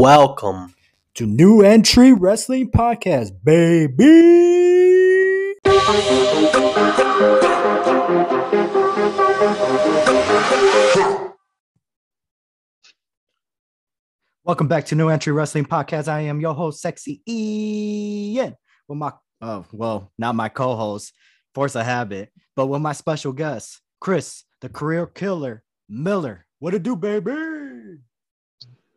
Welcome to New Entry Wrestling Podcast, baby. Welcome back to New Entry Wrestling Podcast. I am your host, Sexy Ian. With my, oh, well, not my co host, Force of Habit, but with my special guest, Chris, the career killer, Miller. What it do, baby?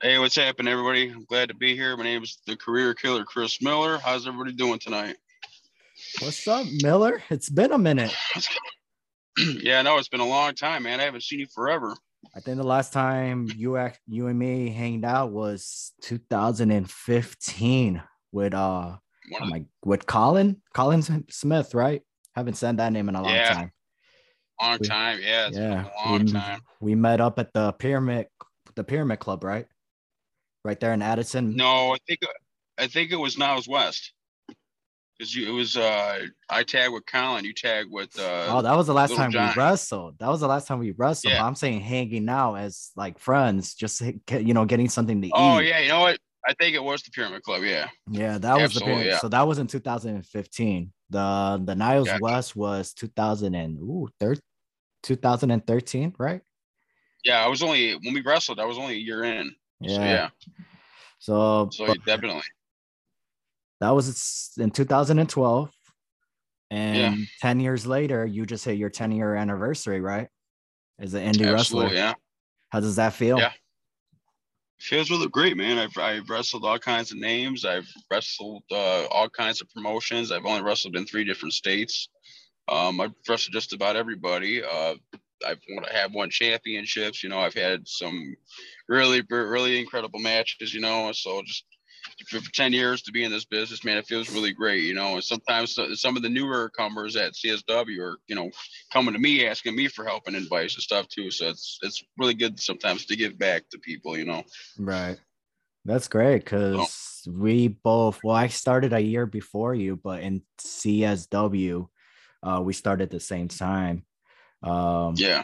Hey, what's happening, everybody? I'm glad to be here. My name is the career killer, Chris Miller. How's everybody doing tonight? What's up, Miller? It's been a minute. yeah, no, it's been a long time, man. I haven't seen you forever. I think the last time you act, you and me hanged out was 2015 with uh oh my with Colin Colin Smith, right? Haven't said that name in a long Yeah. time. Long We- time, yeah. It's yeah, been a long we, time. we met up at the pyramid, the Pyramid Club, right? Right there in Addison. No, I think I think it was Niles West. Because you it was uh I tag with Colin, you tag with uh oh, that was the last time John. we wrestled. That was the last time we wrestled. Yeah. I'm saying hanging out as like friends, just you know, getting something to Oh eat. Oh yeah, you know what? I think it was the Pyramid Club, yeah. Yeah, that was the Absolutely, period. yeah. So that was in 2015. The the Niles Gotcha. West was 2000 and ooh, thir- 2013, right? Yeah, I was only when we wrestled, I was only a year in. Yeah. So yeah. So, So definitely. that was in 2012. And 10 years later, you just hit your 10 year anniversary, right? As an indie Absolutely, wrestler. yeah. How does that feel? Yeah. feels really great, man. I've, I've wrestled all kinds of names. I've wrestled uh, all kinds of promotions. I've only wrestled in three different states. Um, I've wrestled just about everybody. Uh, I've won, have won championships. You know, I've had some really, really incredible matches. You know, so just for, for ten years to be in this business, man, it feels really great. You know, and sometimes some of the newer comers at CSW are, you know, coming to me asking me for help and advice and stuff too. So it's it's really good sometimes to give back to people. You know. Right. That's great because we both, well, I started a year before you, but in CSW, uh, we started at the same time. Um, Yeah.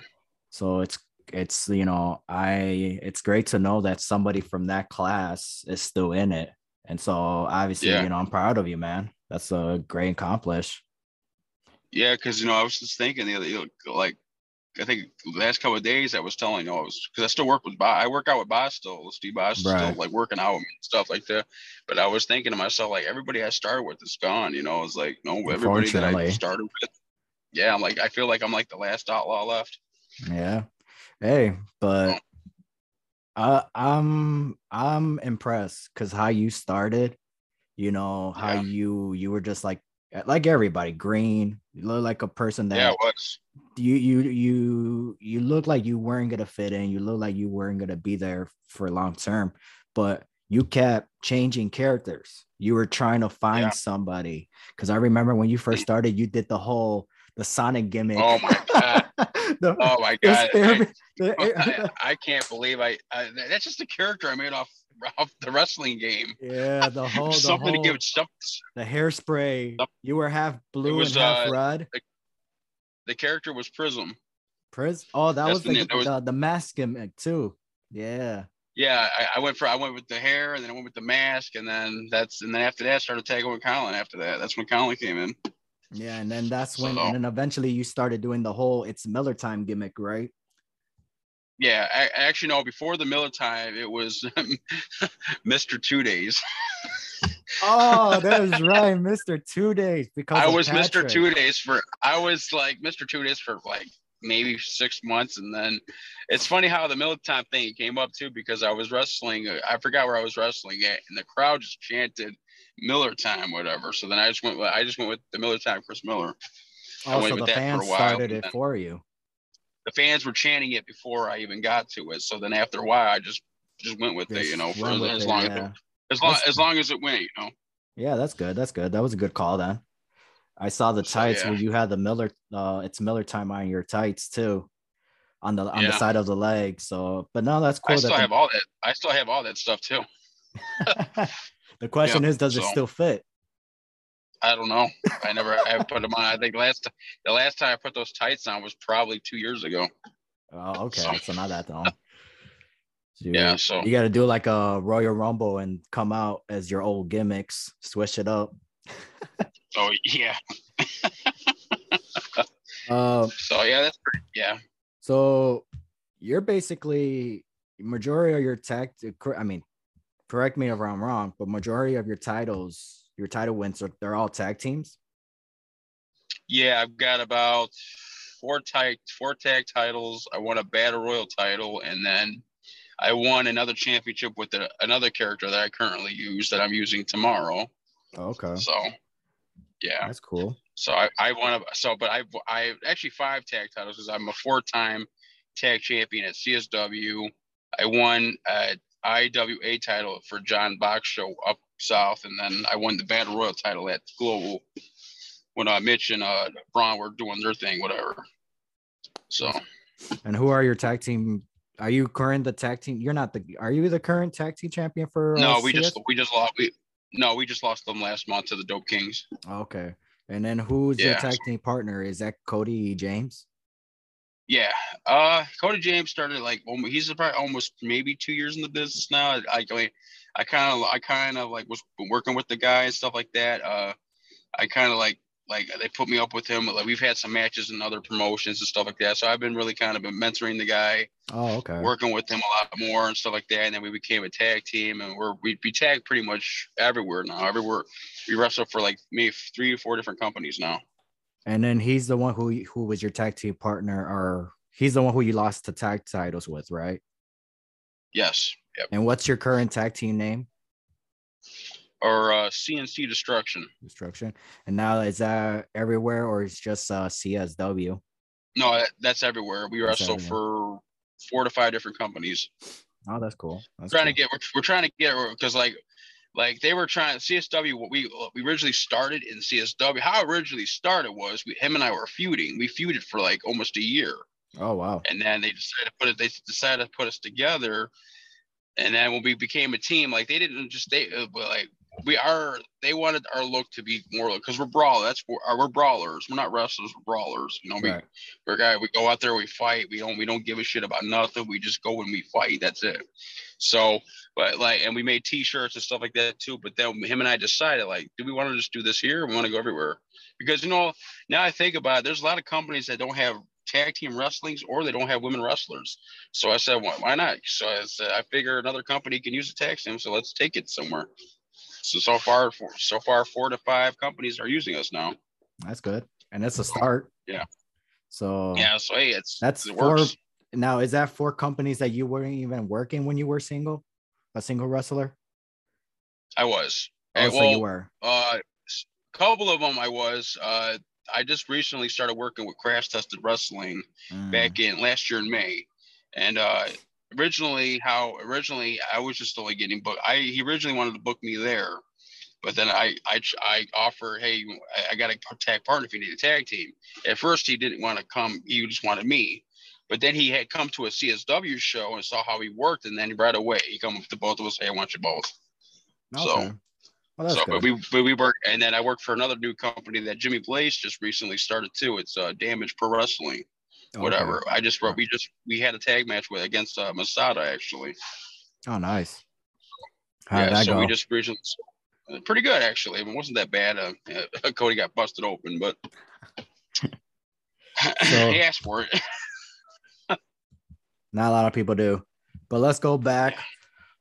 So it's, it's, you know, I, it's great to know that somebody from that class is still in it. And so obviously, Yeah. you know, I'm proud of you, man. That's a great accomplish. Yeah, because you know, I was just thinking the other, you know, like, I think the last couple of days I was telling you, I was because I still work with Bob. I work out with Bob still. Steve Bob Right. still like working out with me and stuff like that. But I was thinking to myself, like, everybody I started with is gone. You know, it's like no, everybody that I started with. Yeah, I'm like, I feel like I'm like the last outlaw left. Yeah. Hey, but oh. I I'm I'm impressed because how you started, you know, how Yeah. you you were just like like everybody, green. You look like a person that Yeah, was. you you you you look like you weren't gonna fit in. You look like you weren't gonna be there for long term, but you kept changing characters. You were trying to find Yeah. somebody. Cause I remember when you first mm. started, you did the whole the Sonic gimmick. Oh my god. The- Oh my god. I, the- I, I can't believe I, I. That's just a character I made off off the wrestling game. yeah, the whole the Something whole to give some, the hairspray. Some- You were half blue was, and half uh, red. the character was Prism. Prism. Oh, that was the the, that was- the the mask gimmick too. Yeah. Yeah, I, I went for I went with the hair, and then I went with the mask, and then that's and then after that I started tagging with Colin. After that, that's when Colin came in. Yeah, and then that's when, So- and then eventually you started doing the whole "It's Miller Time" gimmick, right? Yeah, I, actually no. Before the Miller time, it was Mr. Two Days. Oh, that is right, Mister Two Days. Because I was Mr. Two Days for I was like Mr. Two Days for like maybe six months, and then it's funny how the Miller time thing came up too because I was wrestling. I forgot where I was wrestling at, and the crowd just chanted Miller time, whatever. So then I just went. with I just went with the Miller time, Chris Miller. I Oh, so with the for fans while, started it for you. the fans were chanting it before I even got to it. So then after a while, I just just went with it, you know, for as, as it, long yeah. as it, as long That's- as long as it went, you know. Yeah, that's good. That's good. That was a good call then. I saw the So, tights yeah. where you had the Miller. Uh, it's Miller time on your tights too, on the on the side of the leg. So, but no, that's cool. I that still the- have all that. I still have all that stuff too. the question is, does it still fit? I don't know. I never I haven't put them on. I think last the last time I put those tights on was probably two years ago. Oh, okay. So- So not that long. So you- Yeah, so you got to do like a Royal Rumble and come out as your old gimmicks, switch it up. oh yeah. Uh, So yeah, that's pretty yeah. so you're basically majority of your tag. I mean, correct me if I'm wrong, but majority of your titles, your title wins, are they're all tag teams. Yeah, I've got about four tag four tag titles. I won a battle royal title, and then I won another championship with a, another character that I currently use that I'm using tomorrow. Okay, So yeah, that's cool. so I I won a so but I I actually five tag titles because I'm a four time tag champion at CSW. I won a IWA title for John Box show up south, and then I won the battle royal title at Global when uh, Mitch and uh, Braun were doing their thing, whatever. So And who are your tag team? Are you current the tag team? You're not the. Are you the current tag team champion for? uh, no, we CS? just we just lost. We, no, we just lost them last month to the Dope Kings. Okay. And then who's your Yeah. tag team partner? Is that Cody James? Yeah, uh, Cody James started like he's probably almost maybe two years in the business now. I I, I kind of I kind of like was working with the guy and stuff like that. Uh, I kind of like like they put me up with him. Like we've had some matches and other promotions and stuff like that. So I've been really kind of been mentoring the guy, Oh, okay. working with him a lot more and stuff like that. And then we became a tag team, and we're we, we tag pretty much everywhere now. Everywhere we wrestle for like maybe three to four different companies now. And then he's the one who who was your tag team partner, or he's the one who you lost the tag titles with, right? Yes. Yep. And what's your current tag team name? Or uh, CNC Destruction. Destruction. And now is that everywhere, or it's just uh, CSW? No, that's everywhere. We That's wrestle everywhere. for four to five different companies. Oh, that's cool. That's trying cool. to get we're, we're trying to get because like like they were trying CSW. What we we originally started in CSW. How originally started was we him and I were feuding. We feuded for like almost a year, Oh, wow. and then they decided to put it. They decided to put us together, and then when we became a team, like they didn't just they uh, but, like we are. They wanted our look to be more because we're brawl. That's what uh, we're brawlers. We're not wrestlers. We're brawlers. You know, we Right. we're guy. We go out there, we fight. We don't we don't give a shit about nothing. We just go and we fight. That's it. So, but like, and we made T-shirts and stuff like that too. But then him and I decided, like, do we want to just do this here? Or we want to go everywhere because you know now I think about it. There's a lot of companies that don't have tag team wrestlings or they don't have women wrestlers. So I said, why, why not? So I said, I figure another company can use a tag team, so let's take it somewhere. So so far, four, so far, four to five companies are using us now. That's good. And that's a start. Yeah. So Yeah. So hey, it's That's it four. works. Now, is that four companies that you weren't even working when you were single, a single wrestler? I was. Oh, Hey, so well, you were. Uh, s- couple of them I was. Uh, I just recently started working with Crash Tested Wrestling Mm, back in last year in May, and uh, originally how originally I was just only getting booked. I he originally wanted to book me there, but then I I I offered, hey, I- I got a tag partner if you need a tag team. At first he didn't want to come. He just wanted me. But then he had come to a CSW show and saw how he worked, and then right away he come up to both of us. Hey, I want you both. so- Well, so, good. but we but we work, and then I work for another new company that Jimmy Blaze just recently started too. It's uh, Damage Pro Wrestling, Okay. whatever. I just wrote, we just we had a tag match with against uh, Masada actually. Oh, nice. How did yeah, so go? we just recently, pretty good actually. It wasn't that bad. Uh, uh, Cody got busted open, but So- he asked for it. Not a lot of people do. But let's go back.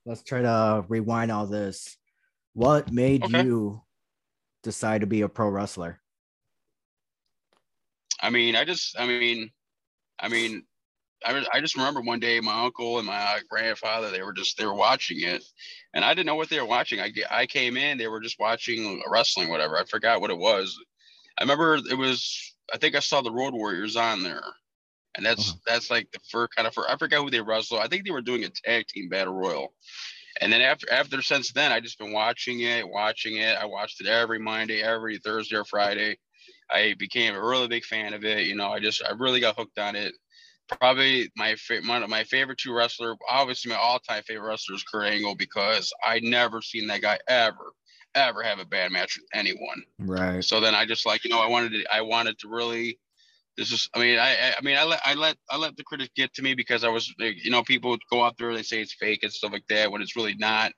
Let's try to rewind all this. What made Okay. you decide to be a pro wrestler? I mean, I just, I mean, I mean, I, was- I just remember one day my uncle and my grandfather they were just they were watching it, and I didn't know what they were watching. I I came in, they were just watching wrestling, whatever. I forgot what it was. I remember it was. I think I saw the Road Warriors on there, and that's Uh-huh. that's like the first kind of for. I forgot who they wrestled. I think they were doing a tag team battle royal. And then after after since then, I just been watching it, watching it. I watched it every Monday, every Thursday or Friday. I became a really big fan of it. You know, I just I really got hooked on it. Probably my one of my favorite two wrestler, obviously my all-time favorite wrestler is Kurt Angle because I never seen that guy ever, ever have a bad match with anyone. Right. So then I just like, you know, I wanted to I wanted to really this is i mean i i mean i let i let i let the critics get to me because i was you know people go out there they say it's fake and stuff like that when it's really not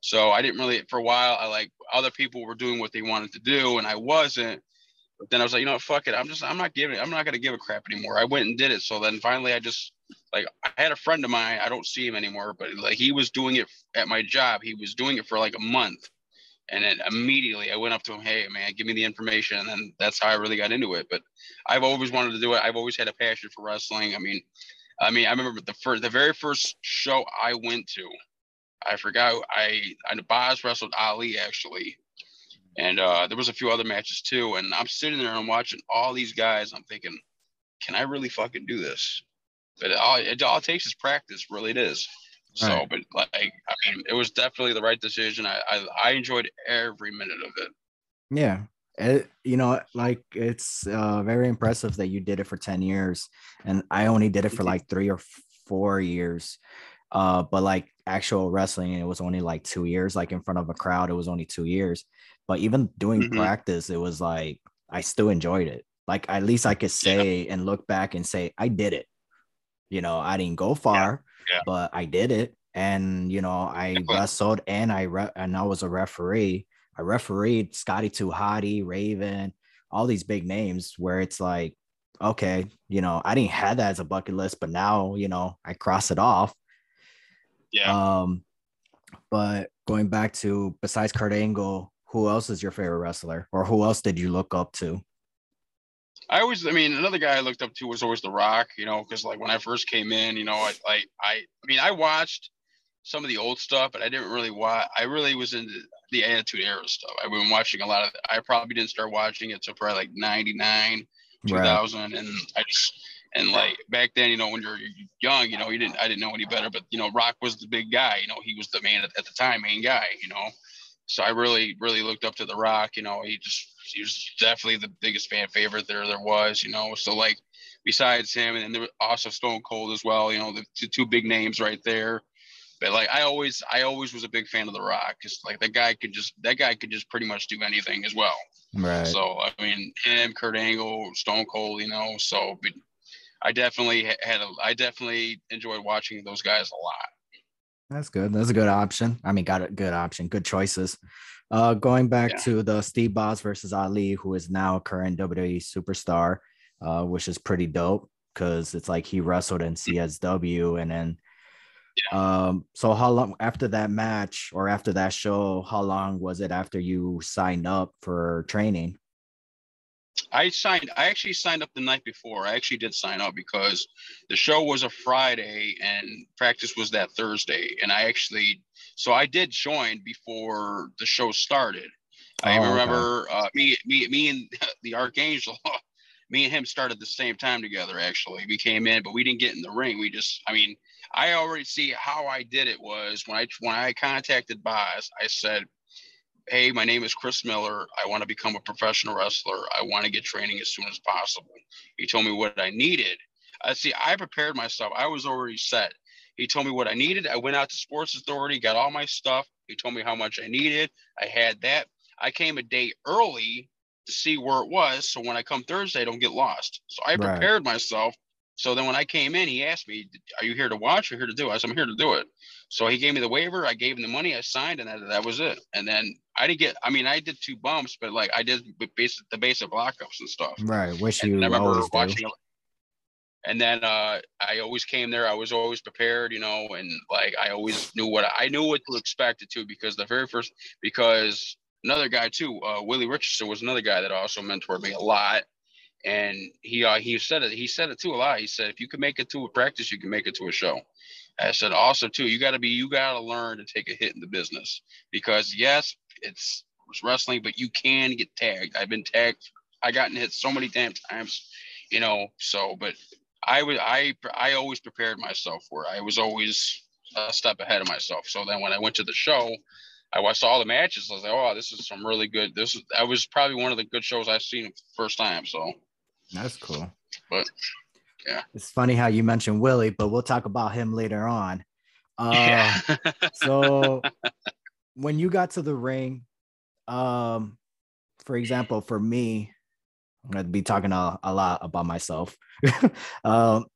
so i didn't really for a while i like other people were doing what they wanted to do and i wasn't but then i was like you know what, fuck it i'm just i'm not giving i'm not to give a crap anymore i went and did it so then finally i just like i had a friend of mine i don't see him anymore but like he was doing it at my job he was doing it for like a month and then immediately I went up to him, hey man, give me the information. And then that's how I really got into it. But I've always wanted to do it. I've always had a passion for wrestling. I mean, I mean, I remember the first, the very first show I went to, I forgot I, I Boz wrestled Ali actually. And uh, there was a few other matches too. And I'm sitting there and I'm watching all these guys. I'm thinking, can I really fucking do this? But it all, it all takes is practice. Really, it is. So, but like, I mean, it was definitely the right decision. I, I, I enjoyed every minute of it. Yeah. It, you know, like it's uh, very impressive that you did it for 10 years and I only did it for like three or four years. Uh, but like actual wrestling, it was only like two years, like in front of a crowd, it was only two years. But even doing mm-hmm. practice, it was like I still enjoyed it. Like at least I could say yeah. and look back and say, I did it. You know, I didn't go far, yeah. but I did it. And you know, I wrestled and I re- and I was a referee. I refereed Scotty 2 Hotty, Raven, all these big names where it's like, okay, you know, I didn't have that as a bucket list, but now, you know, I cross it off. Yeah. Um, but going back to besides Kurt Angle, who else is your favorite wrestler, or who else did you look up to? I always, I mean, another guy I looked up to was always The Rock, you know, because like when I first came in, you know, I, I, I, I mean, I watched some of the old stuff, but I didn't really watch. I really was into the Attitude Era stuff. I've been watching a lot of. I probably didn't start watching it until probably like '99, 2000, right. and I just and like back then, you know, when you're young, you know, you didn't. I didn't know any better, but you know, Rock was the big guy. You know, he was the man at, at the time, main guy. You know, so I really, really looked up to The Rock. You know, he just he was definitely the biggest fan favorite there there was. You know, so like besides him, and then there was also Stone Cold as well. You know, the, the two big names right there. But like I always, I always was a big fan of The Rock because like that guy could just that guy could just pretty much do anything as well. Right. So I mean, him, Kurt Angle, Stone Cold, you know. So I definitely had a, I definitely enjoyed watching those guys a lot. That's good. That's a good option. I mean, got a good option. Good choices. Uh, going back yeah. to the Steve Boz versus Ali, who is now a current WWE superstar, uh, which is pretty dope because it's like he wrestled in CSW and then. Yeah. Um, so how long after that match or after that show, how long was it after you signed up for training? I signed. I actually signed up the night before. I actually did sign up because the show was a Friday and practice was that Thursday. And I actually, so I did join before the show started. I oh, remember okay. uh, me, me, me, and the Archangel. me and him started the same time together. Actually, we came in, but we didn't get in the ring. We just, I mean, I already see how I did it was when I when I contacted Boz. I said hey, my name is Chris Miller. I want to become a professional wrestler. I want to get training as soon as possible. He told me what I needed. I see, I prepared myself. I was already set. He told me what I needed. I went out to Sports Authority, got all my stuff. He told me how much I needed. I had that. I came a day early to see where it was. So when I come Thursday, I don't get lost. So I prepared right. myself so then when I came in, he asked me, "Are you here to watch or here to do?" I said, "I'm here to do it." So he gave me the waiver. I gave him the money. I signed, and that, that was it. And then I didn't get. I mean, I did two bumps, but like I did basic the basic lockups and stuff. Right. Which you I remember watching. Do. And then uh, I always came there. I was always prepared, you know, and like I always knew what I knew what to expect it to because the very first because another guy too, uh, Willie Richardson was another guy that also mentored me a lot and he uh, he said it he said it too a lot he said if you can make it to a practice you can make it to a show i said also too you got to be you got to learn to take a hit in the business because yes it's, it's wrestling but you can get tagged i've been tagged i gotten hit so many damn times you know so but i was i i always prepared myself for it i was always a step ahead of myself so then when i went to the show I watched all the matches. I was like, "Oh, this is some really good." This is that was probably one of the good shows I've seen first time. So that's cool. But yeah, it's funny how you mentioned Willie, but we'll talk about him later on. Uh, yeah. so when you got to the ring, um, for example, for me, I'm gonna be talking a, a lot about myself. um,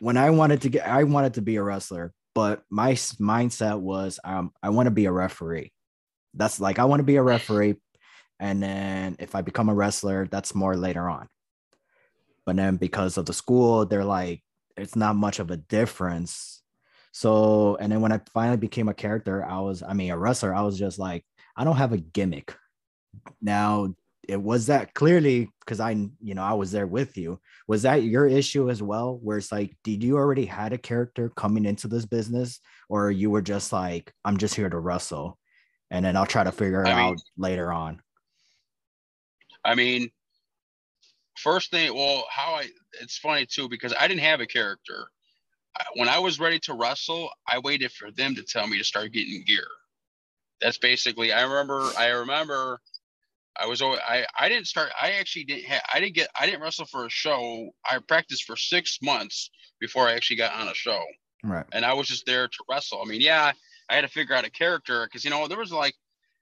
when I wanted to get, I wanted to be a wrestler, but my mindset was, um, I want to be a referee. That's like I want to be a referee, and then if I become a wrestler, that's more later on. But then because of the school, they're like, it's not much of a difference. So, and then when I finally became a character, I was, I mean, a wrestler, I was just like, I don't have a gimmick. Now, it was that clearly because I, you know, I was there with you. Was that your issue as well? Where it's like, did you already had a character coming into this business, or you were just like, I'm just here to wrestle, and then I'll try to figure it out later on. I mean, first thing, well, how I, it's funny too because I didn't have a character. When I was ready to wrestle, I waited for them to tell me to start getting gear. That's basically. I remember. I remember I was I I didn't start. I actually didn't. have. I didn't get. I didn't wrestle for a show. I practiced for six months before I actually got on a show. Right. And I was just there to wrestle. I mean, yeah, I had to figure out a character because you know there was like,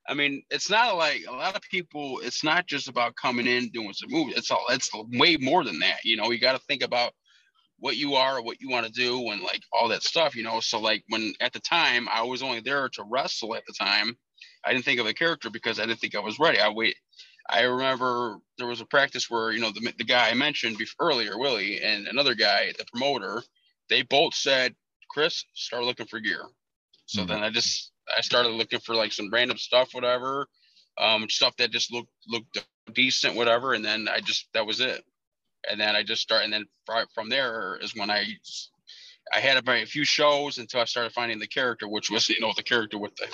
I mean, it's not like a lot of people. It's not just about coming in doing some moves. It's all. It's way more than that. You know, you got to think about what you are, what you want to do, and like all that stuff. You know, so like when at the time I was only there to wrestle at the time I didn't think of a character because I didn't think I was ready. I wait. I remember there was a practice where you know the, the guy I mentioned before, earlier, Willie, and another guy, the promoter, they both said, "Chris, start looking for gear." So mm-hmm. then I just I started looking for like some random stuff, whatever, um, stuff that just looked looked decent, whatever, and then I just that was it. And then I just started, and then from there is when I I had a very few shows until I started finding the character, which was you know the character with the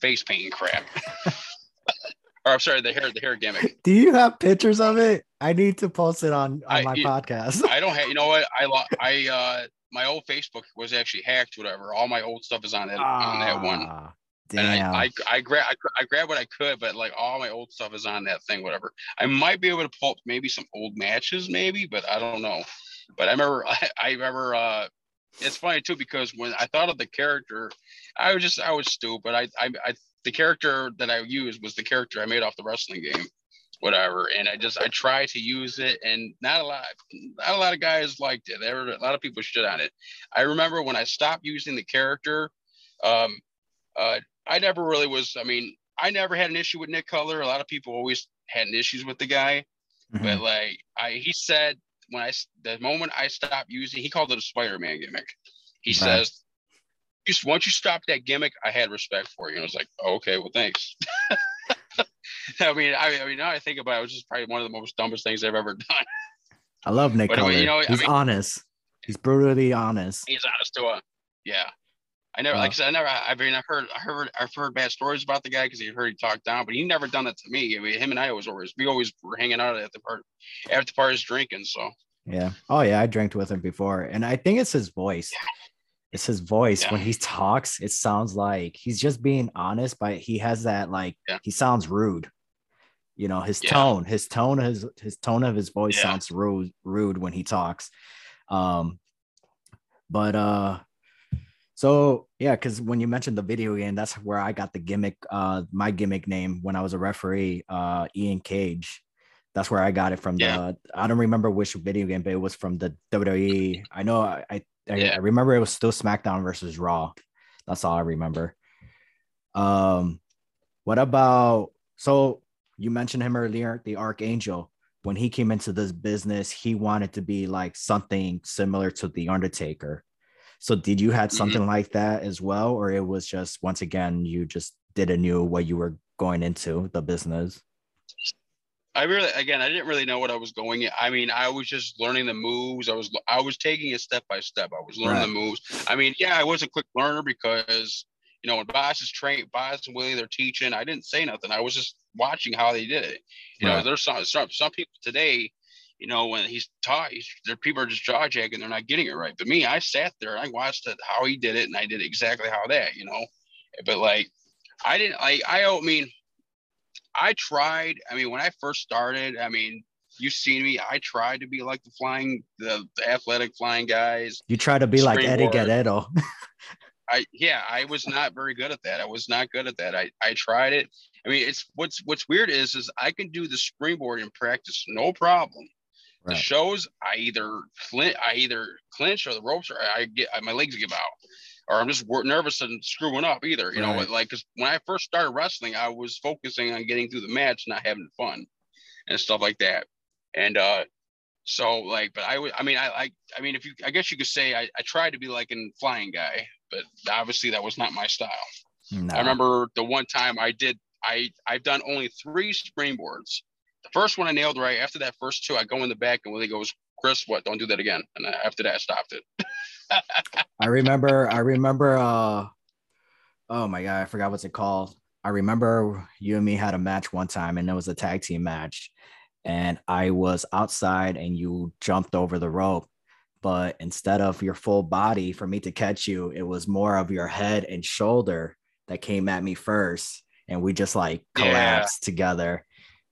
face painting crap. or I'm sorry, the hair the hair gimmick. Do you have pictures of it? I need to post it on, on I, my you, podcast. I don't have. You know what? I I uh my old Facebook was actually hacked. Whatever. All my old stuff is on that ah, on that one. Damn. And I I, I grab I, I grabbed what I could, but like all my old stuff is on that thing. Whatever. I might be able to pull up maybe some old matches, maybe, but I don't know. But I remember I, I remember uh it's funny too because when I thought of the character, I was just I was stupid. I I, I the character that I used was the character I made off the wrestling game, whatever. And I just I tried to use it, and not a lot not a lot of guys liked it. There were a lot of people shit on it. I remember when I stopped using the character, um, uh, I never really was. I mean, I never had an issue with Nick Cutler. A lot of people always had issues with the guy, mm-hmm. but like I he said when I the moment I stopped using, he called it a Spider-Man gimmick. He right. says, just once you stop that gimmick, I had respect for you. And I was like, oh, okay, well, thanks. I mean, I, I, mean, now I think about it, it was just probably one of the most dumbest things I've ever done. I love Nick but, You know, he's I mean, honest. He's brutally honest. He's honest to a, yeah. I never, uh, like I said, I never. I mean, I've heard, I heard, I've heard bad stories about the guy because he heard he talked down, but he never done that to me. I mean, him and I was always, we always were hanging out at the part, after parties drinking. So yeah. Oh yeah, I drank with him before, and I think it's his voice. It's his voice yeah. when he talks. It sounds like he's just being honest, but he has that like yeah. he sounds rude. You know, his yeah. tone, his tone, his his tone of his voice sounds rude, rude when he talks. Um, but uh, so yeah, because when you mentioned the video game, that's where I got the gimmick, uh, my gimmick name when I was a referee, uh, Ian Cage. That's where I got it from. Yeah. The I don't remember which video game, but it was from the WWE. I know I I, yeah. I remember it was still SmackDown versus Raw. That's all I remember. Um, what about so you mentioned him earlier, the Archangel. When he came into this business, he wanted to be like something similar to the Undertaker. So did you had mm-hmm. something mm-hmm. like that as well, or it was just once again you just didn't know what you were going into the business? I really, again, I didn't really know what I was going. In. I mean, I was just learning the moves. I was, I was taking it step by step. I was learning right. the moves. I mean, yeah, I was a quick learner because, you know, when Boz is trained, Boz and Willie, they're teaching. I didn't say nothing. I was just watching how they did it. You right. know, there's some, some, some people today, you know, when he's taught, he's, there people are just jaw jagging, they're not getting it right. But me, I sat there and I watched it, how he did it, and I did exactly how that, you know. But like, I didn't, I, I don't mean I tried. I mean, when I first started, I mean, you've seen me. I tried to be like the flying, the, the athletic flying guys. You try to be like Eddie Guerrero. I yeah, I was not very good at that. I was not good at that. I I tried it. I mean, it's what's what's weird is is I can do the springboard in practice, no problem. Right. The shows, I either clinch, I either clinch or the ropes, or I get my legs give out, or I'm just nervous and screwing up. Either you right. know, like because when I first started wrestling, I was focusing on getting through the match, not having fun, and stuff like that. And uh, so like, but I would, I mean, I, I, I mean, if you, I guess you could say I, I tried to be like a flying guy, but obviously that was not my style. No. I remember the one time I did, I, I've done only three springboards. The first one I nailed right. After that first two, I go in the back and Willie goes, Chris, what? Don't do that again. And after that, I stopped it. I remember, I remember, uh, oh my God, I forgot what's it called. I remember you and me had a match one time and it was a tag team match and I was outside and you jumped over the rope. But instead of your full body for me to catch you, it was more of your head and shoulder that came at me first. And we just like collapsed yeah. together.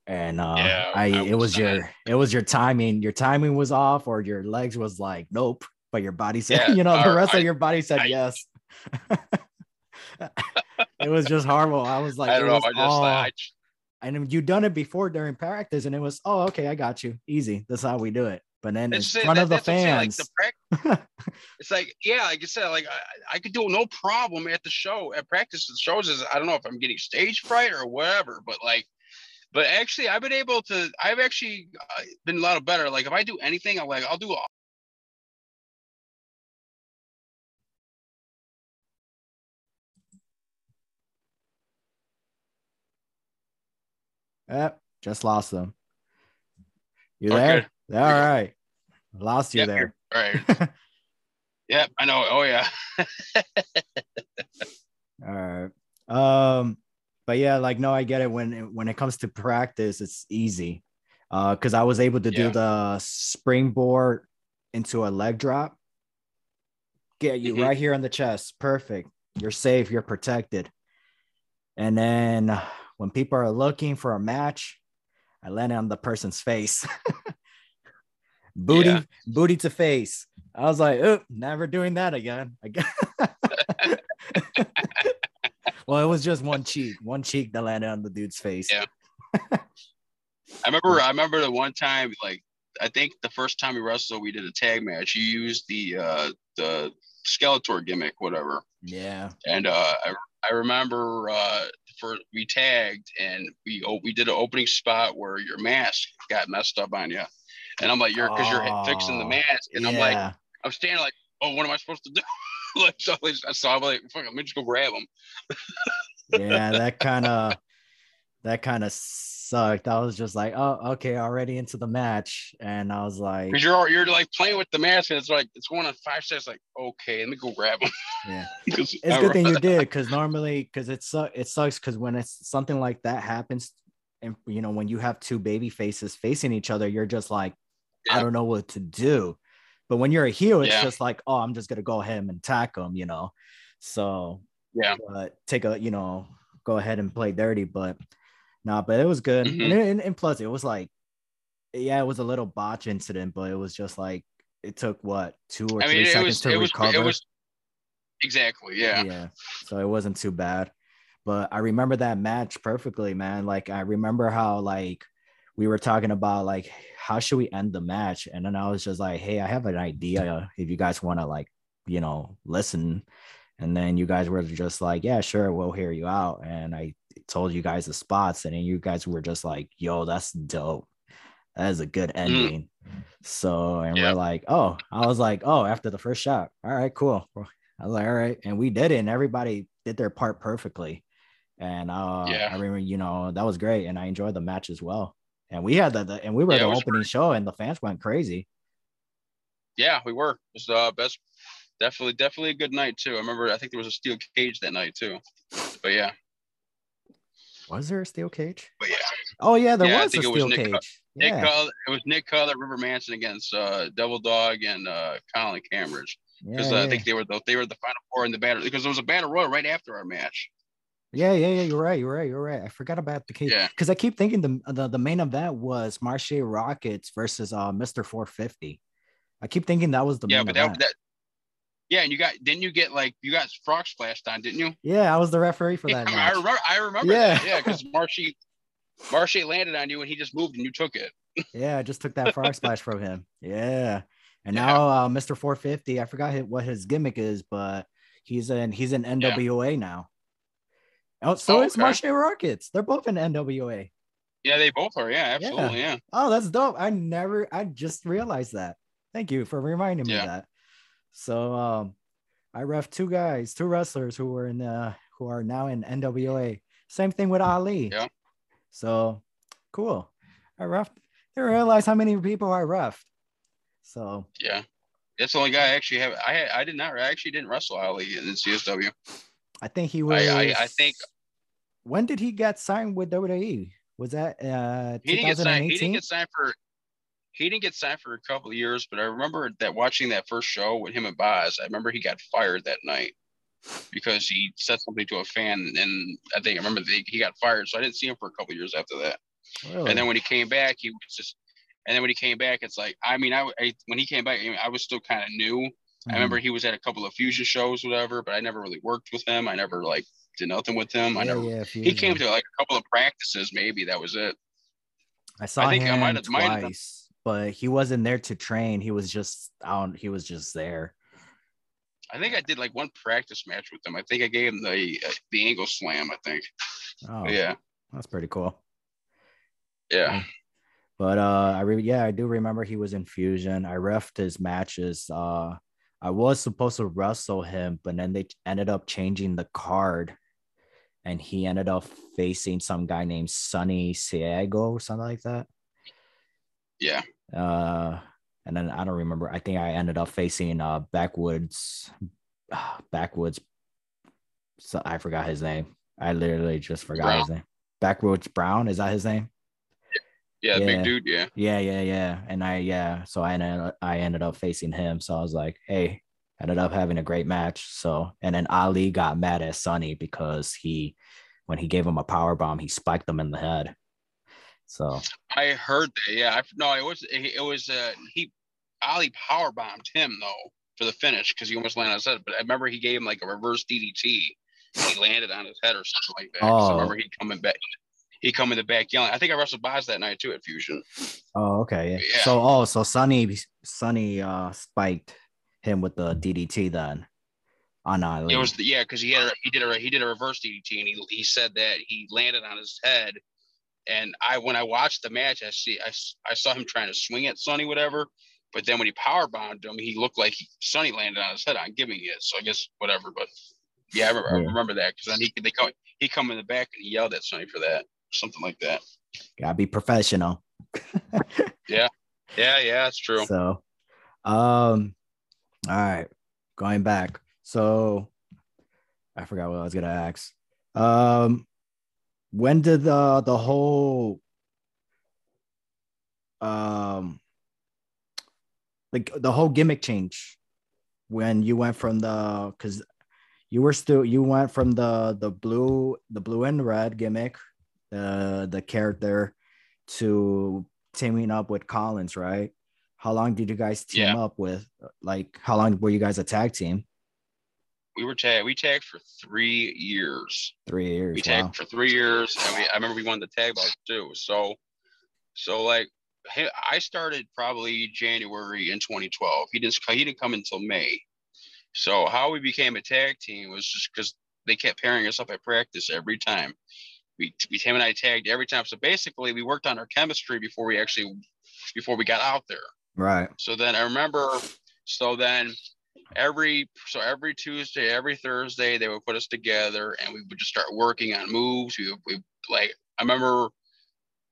And uh, yeah, I, I it was your it was your timing. Your timing was off, or your legs was like, nope. But your body said, yeah, you know, the rest I, of your body said I, yes. it was just horrible. I was like, I don't know. I just, I, and you've done it before during practice, and it was, oh, okay, I got you, easy. That's how we do it. But then in front that, of the fans, like the it's like, yeah, like I said, like I, I, could do it no problem at the show, at practice. The shows is I don't know if I'm getting stage fright or whatever, but like, but actually, I've been able to. I've actually uh, been a lot better. Like if I do anything, I'm like, I'll do Yep, just lost them. You there? Okay. All right. Lost you yep, there. All right. yep, I know. Oh yeah. all right. Um, but yeah, like no, I get it. When when it comes to practice, it's easy. Uh, because I was able to yeah. do the springboard into a leg drop. Get you mm-hmm. right here on the chest. Perfect. You're safe. You're protected. And then when people are looking for a match, I land on the person's face. booty, yeah. booty to face. I was like, oh, never doing that again. well, it was just one cheek, one cheek that landed on the dude's face. Yeah. I remember, I remember the one time, like, I think the first time we wrestled, we did a tag match. You used the uh the Skeletor gimmick, whatever. Yeah. And uh, I I remember uh for we tagged and we oh, we did an opening spot where your mask got messed up on you, and I'm like you're because you're oh, fixing the oh, mask, and yeah. I'm like I'm standing like oh what am I supposed to do? like so, so I'm like fuck, let me just go grab him. yeah, that kind of that kind of sucked. I was just like, oh, okay, already into the match, and I was like, because you're you're like playing with the mask, and it's like it's going on five seconds. Like, okay, let me go grab him. Yeah, it's a good thing you did because normally, because it su- it sucks because when it's something like that happens, and you know when you have two baby faces facing each other, you're just like, yeah. I don't know what to do. But when you're a heel, it's yeah. just like, oh, I'm just gonna go ahead and attack them, you know. So yeah, but take a you know go ahead and play dirty, but nah, but it was good. Mm-hmm. And, and, and plus, it was like, yeah, it was a little botch incident, but it was just like it took what two or I three mean, seconds was, to recover. Was, exactly, yeah, yeah. So it wasn't too bad. But I remember that match perfectly, man. Like I remember how like we were talking about like how should we end the match, and then I was just like, hey, I have an idea. If you guys want to like, you know, listen. And then you guys were just like, yeah, sure, we'll hear you out. And I told you guys the spots, and then you guys were just like, "Yo, that's dope. That is a good mm. ending." Mm. So, and yeah. we're like, "Oh," I was like, "Oh," after the first shot. All right, cool. I was like, "All right," and we did it, and everybody did their part perfectly. And uh, yeah. I remember, you know, that was great, and I enjoyed the match as well. And we had the, the and we were yeah, the opening great. show, and the fans went crazy. Yeah, we were. It was the uh, best definitely definitely a good night too. I remember I think there was a steel cage that night too. But yeah. Was there a steel cage? But yeah. Oh yeah, there yeah, was a steel Nick, cage. Nick yeah. Cutler, it was Nick Cutler, River Manson against uh, Devil Dog and uh, Colin Cambridge. Because yeah, uh, I think they were the, they were the final four in the battle because there was a battle royal right after our match. Yeah, yeah, yeah. You're right. You're right. You're right. I forgot about the cage. Because I keep thinking the, the the main event was Marshe Rockets versus uh Mr. 450. I keep thinking that was the yeah, main but event. That, Yeah, and you got didn't you get like you got frog splashed on, didn't you? Yeah, I was the referee for that. Yeah, I remember. I remember. Yeah. Yeah, yeah, because Marshy, Marshy landed on you and he just moved and you took it. Yeah, I just took that frog splash from him. Yeah. And Yeah. now uh, Mr. 450, I forgot what his gimmick is, but he's in he's in NWA now. Oh, so Oh, is okay. Marshe Rockets. They're both in NWA. Yeah, they both are. Yeah, absolutely. Yeah. Oh, that's dope. I never I just realized that. Thank you for reminding me Yeah. of that. So um I ref two guys, two wrestlers who were in uh who are now in NWA. Same thing with Ali. Yeah. So cool. I ref didn't realize how many people I refed. So Yeah. That's the only guy I actually have. I I did not. I actually didn't wrestle Ali in CSW. I think he was I- I think- when did he get signed with WWE? Was that uh He didn't get signed. He didn't get signed for. He didn't get signed for a couple of years, but I remember that watching that first show with him and Boz. I remember he got fired that night because he said something to a fan, and I think I remember they, he got fired. So I didn't see him for a couple of years after that. Really? And then when he came back, he was just. And then when he came back, it's like I mean, I, I when he came back, I, mean, I was still kind of new. Mm-hmm. I remember he was at a couple of fusion shows, whatever, but I never really worked with him. I never like did nothing with him. I never. yeah, He came to like a couple of practices, maybe that was it. I saw I think I him might have- might have- twice, but he wasn't there to train. He was just out. He was just there. I think I did like one practice match with him. I think I gave him the uh, the angle slam. I think. Oh, Yeah, that's pretty cool. yeah, But uh, I re- yeah, I do remember he was in Fusion. I refed his matches. Uh, I was supposed to wrestle him, but then they ended up changing the card, and he ended up facing some guy named Sonny Siego or something like that. yeah. Uh, and then I don't remember. I think I ended up facing uh backwoods, backwoods. So I forgot his name. I literally just forgot his name. Backwoods Brown is that his name? Yeah, Yeah. big dude. Yeah, Yeah, yeah, yeah. And I yeah, so I ended I ended up facing him. So I was like, hey, ended up having a great match. So and then Ali got mad at Sonny because he when he gave him a power bomb, he spiked him in the head. So I heard that. Yeah, I, no, it was it was uh he Ali power bombed him though for the finish because he almost landed on his head. But I remember he gave him like a reverse DDT. He landed on his head or something like that. 'Cause I Oh. remember he coming back. He come in the back yelling. I think I wrestled Boz that night too at Fusion. oh okay. Yeah. So oh so Sonny Sonny uh spiked him with the DDT then on Ali. It was the, yeah, because he had a, he did a he did a reverse DDT and he he said that he landed on his head. And I when I watched the match, I see I, I saw him trying to swing at Sonny, whatever. But then when he power bombed him, he looked like he, Sonny landed on his head on giving it. So I guess whatever. But yeah, I remember, I remember that because then he they come he come in the back and he yelled at Sonny for that, something like that. gotta be professional. Yeah, yeah, yeah, that's true. So, um, all right, going back. So, I forgot what I was gonna ask. Um, when did the the whole um like the whole gimmick change when you went from the because you were still you went from the the blue the blue and red gimmick the the character to teaming up with Collins, right? How long did you guys team Yeah. up with? Like, how long were you guys a tag team? We were tagged. We tagged for three years. Three years. we wow. tagged for three years and we, i remember we won the tag belt too so so like i started probably january in 2012 he didn't he didn't come until may so how we became a tag team was just because they kept pairing us up at practice every time we, we him and i tagged every time so basically we worked on our chemistry before we actually before we got out there Right. so then I remember, so then every so every Tuesday, every Thursday, they would put us together and we would just start working on moves. We would we, like I remember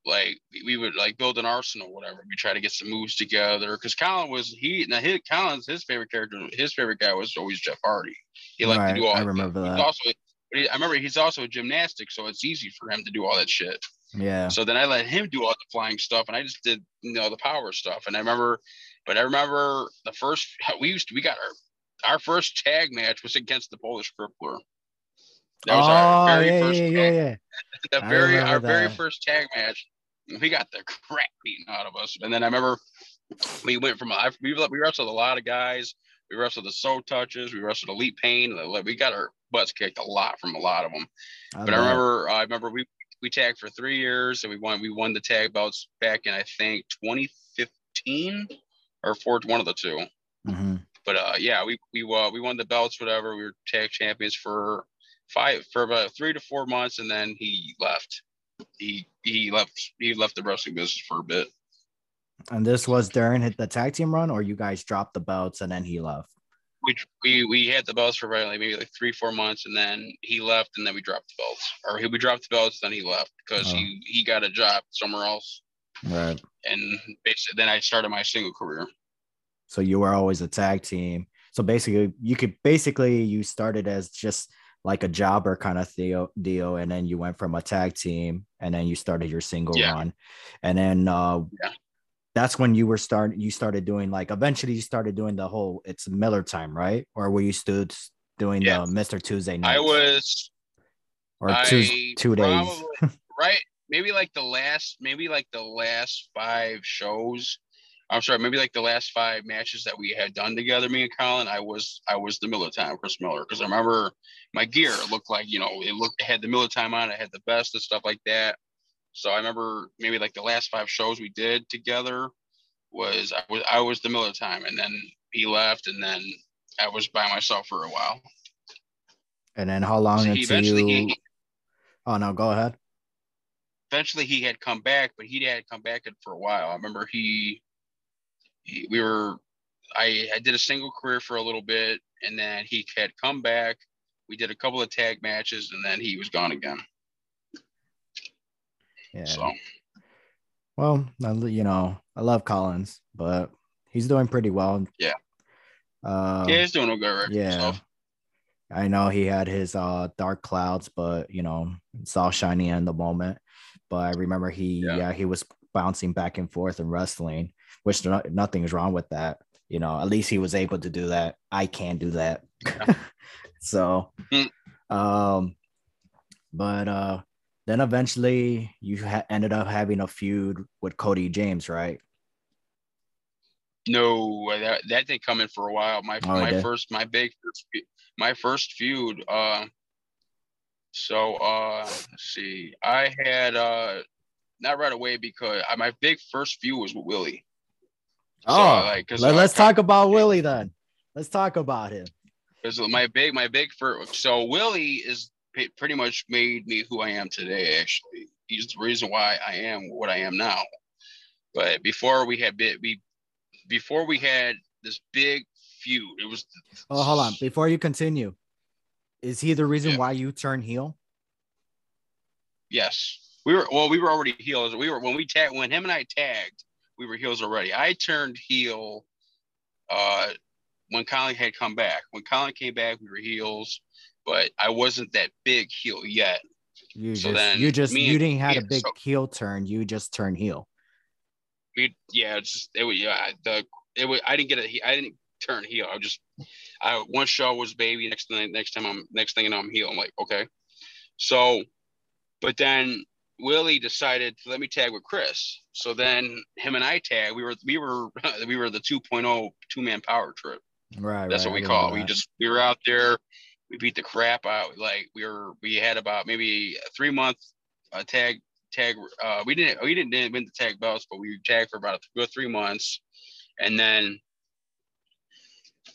like we- would like build an arsenal, whatever. We try to get some moves together because Colin was he now his Colin's his favorite character, his favorite guy was always Jeff Hardy. He liked Right, to do all I remember that. also but he- I remember he's also a gymnastic, so it's easy for him to do all that shit. Yeah. So then I let him do all the flying stuff, and I just did you know the power stuff. And I remember, but I remember the first we used to, we got our our first tag match was against the Polish Crippler. That was our oh, very yeah, first yeah, yeah, tag, yeah. the I very our very first tag match. We got the crap beaten out of us, and then I remember we went from I we we wrestled a lot of guys. We wrestled the Soul Touches. We wrestled Elite Pain. We got our butts kicked a lot from a lot of them. I but I remember, I remember we we tagged for three years and we won we won the tag belts back in I think 2015 or four one of the 2 mm-hmm. But uh, yeah, we we uh, we won the belts, whatever. We were tag champions for five for about three to four months, and then he left. He he left he left the wrestling business for a bit. And this was during the tag team run, or you guys dropped the belts and then he left. We we we had the belts for like maybe like three four months, and then he left, and then we dropped the belts, or he we dropped the belts, then he left because oh. he he got a job somewhere else. Right. And basically, then I started my single career. So you were always a tag team. So basically, you could basically you started as just like a jobber kind of deal, deal, and then you went from a tag team, and then you started your single yeah. run, and then uh, yeah. that's when you were starting. You started doing like eventually you started doing the whole it's Miller time, right? Or were you still doing yeah. the Mister Tuesday night? I was, or two two days, right? Maybe like the last, maybe like the last five shows I'm sorry, maybe like the last five matches that we had done together, me and Colin, I was I was the Miller time, Chris Miller, because I remember my gear looked like you know it looked it had the Miller time on, it had the best and stuff like that. So I remember maybe like the last five shows we did together was I was I was the Miller time, and then he left, and then I was by myself for a while. And then how long so until you? He, oh no, go ahead. Eventually, he had come back, but he had come back for a while. I remember he we were I, I did a single career for a little bit and then he had come back. We did a couple of tag matches and then he was gone again. Yeah. So. Well you know i love collins but he's doing pretty well. Yeah. Uh, yeah he's doing a good yeah. Himself. i know he had his uh dark clouds but you know it's all shiny in the moment. But i remember he yeah, yeah he was bouncing back and forth and wrestling which no, nothing is wrong with that. You know, at least he was able to do that. I can't do that. so, mm. um, but uh, then eventually you ha- ended up having a feud with Cody James, right? No, that, that didn't come in for a while. My oh, my first, my big, my first feud. Uh, so uh, let's see, I had uh, not right away because uh, my big first feud was with Willie. Oh, so, like, let, us talk about Willie then. Let's talk about him. Because my big, my big for so Willie is pretty much made me who I am today. Actually, he's the reason why I am what I am now. But before we had bit, we before we had this big feud, it was. Oh, hold on! Before you continue, is he the reason yeah. why you turn heel? Yes, we were. Well, we were already heels. We were when we tagged when him and I tagged we were heels already. I turned heel uh, when Colin had come back. When Colin came back, we were heels, but I wasn't that big heel yet. You so just, you just you didn't have a big so, heel turn. You just turned heel. We, yeah, it's just it was yeah the it was I didn't get a I didn't turn heel. I just I one show was baby. Next thing next time I'm next thing you know I'm heel. I'm like okay, so but then Willie decided to let me tag with Chris. So then him and I tag. We were we were we were the 2.0 two man power trip. Right. That's right, what we call it. We just we were out there. We beat the crap out. Like we were we had about maybe a three month uh, tag tag. Uh, we didn't we didn't, didn't win the tag belts, but we tagged for about two or three months, and then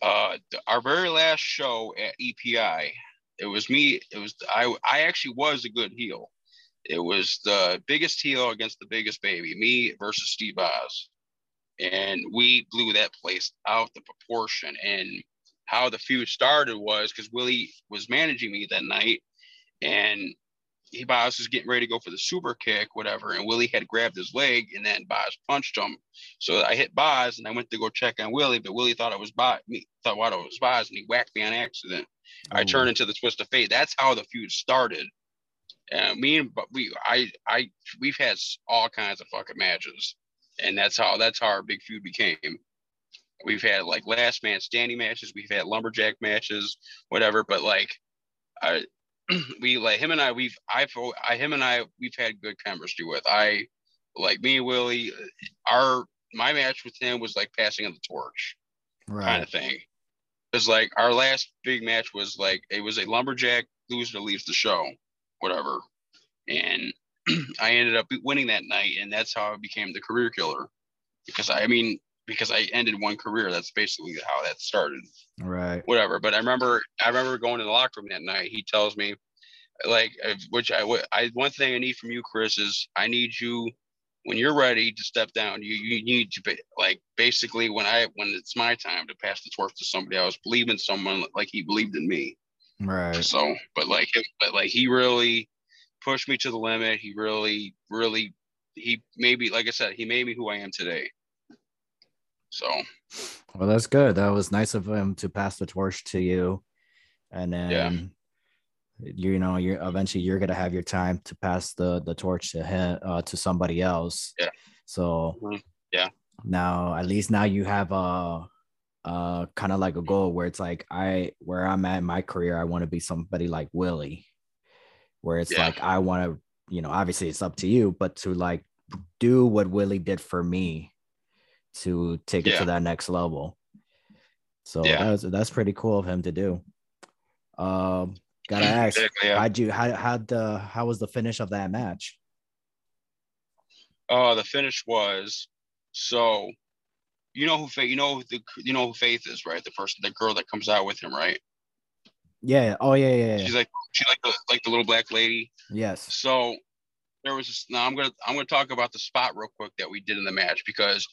uh, our very last show at EPI. It was me. It was I. I actually was a good heel it was the biggest heel against the biggest baby, me versus Steve Oz. And we blew that place out the proportion. And how the feud started was because Willie was managing me that night. And he Boz was getting ready to go for the super kick, whatever, and Willie had grabbed his leg, and then Boz punched him. So I hit Boz, and I went to go check on Willie, but Willie thought it was Boz, me thought what it was Boz, and he whacked me on accident. Oh. I turned into the twist of fate. That's how the feud started. And me and we, I, I, we've had all kinds of fucking matches, and that's how that's how our big feud became. We've had like last man standing matches, we've had lumberjack matches, whatever. But like, I, we like him and I, we've I've I him and I we've had good chemistry with. I like me and Willie, our my match with him was like passing of the torch, right. kind of thing. Because like our last big match was like it was a lumberjack loser leaves the show, whatever, and I ended up winning that night, and that's how I became the career killer. Because I, I mean, because I ended one career. That's basically how that started. Right. Whatever. But I remember, I remember going to the locker room that night. He tells me, like, uh, which I, I one thing I need from you, Chris, is I need you when you're ready to step down. You you need to be like basically when I when it's my time to pass the torch to somebody else. Believe in someone like he believed in me. Right. So, but like, but like he really pushed me to the limit. He really, really, he maybe, like I said, he made me who I am today. So, well, that's good. That was nice of him to pass the torch to you, and then yeah. you know, you're eventually you're gonna have your time to pass the the torch to him uh, to somebody else. Yeah. So, mm-hmm. yeah. Now, at least now you have a uh kind of like a goal where it's like I where I'm at in my career, I want to be somebody like Willie where it's yeah. like I want to, you know, obviously it's up to you, but to like do what Willie did for me to take yeah. it to that next level. So yeah. that's that's pretty cool of him to do. Um, gotta ask, exactly, yeah. how'd you how how the how was the finish of that match? Oh, uh, the finish was so. You know who Faith? You know the you know who Faith is, right? The person, the girl that comes out with him, right? Yeah. Oh yeah, yeah. yeah. She's like she's like the like the little black lady. Yes. So there was this, now I'm gonna I'm gonna talk about the spot real quick that we did in the match because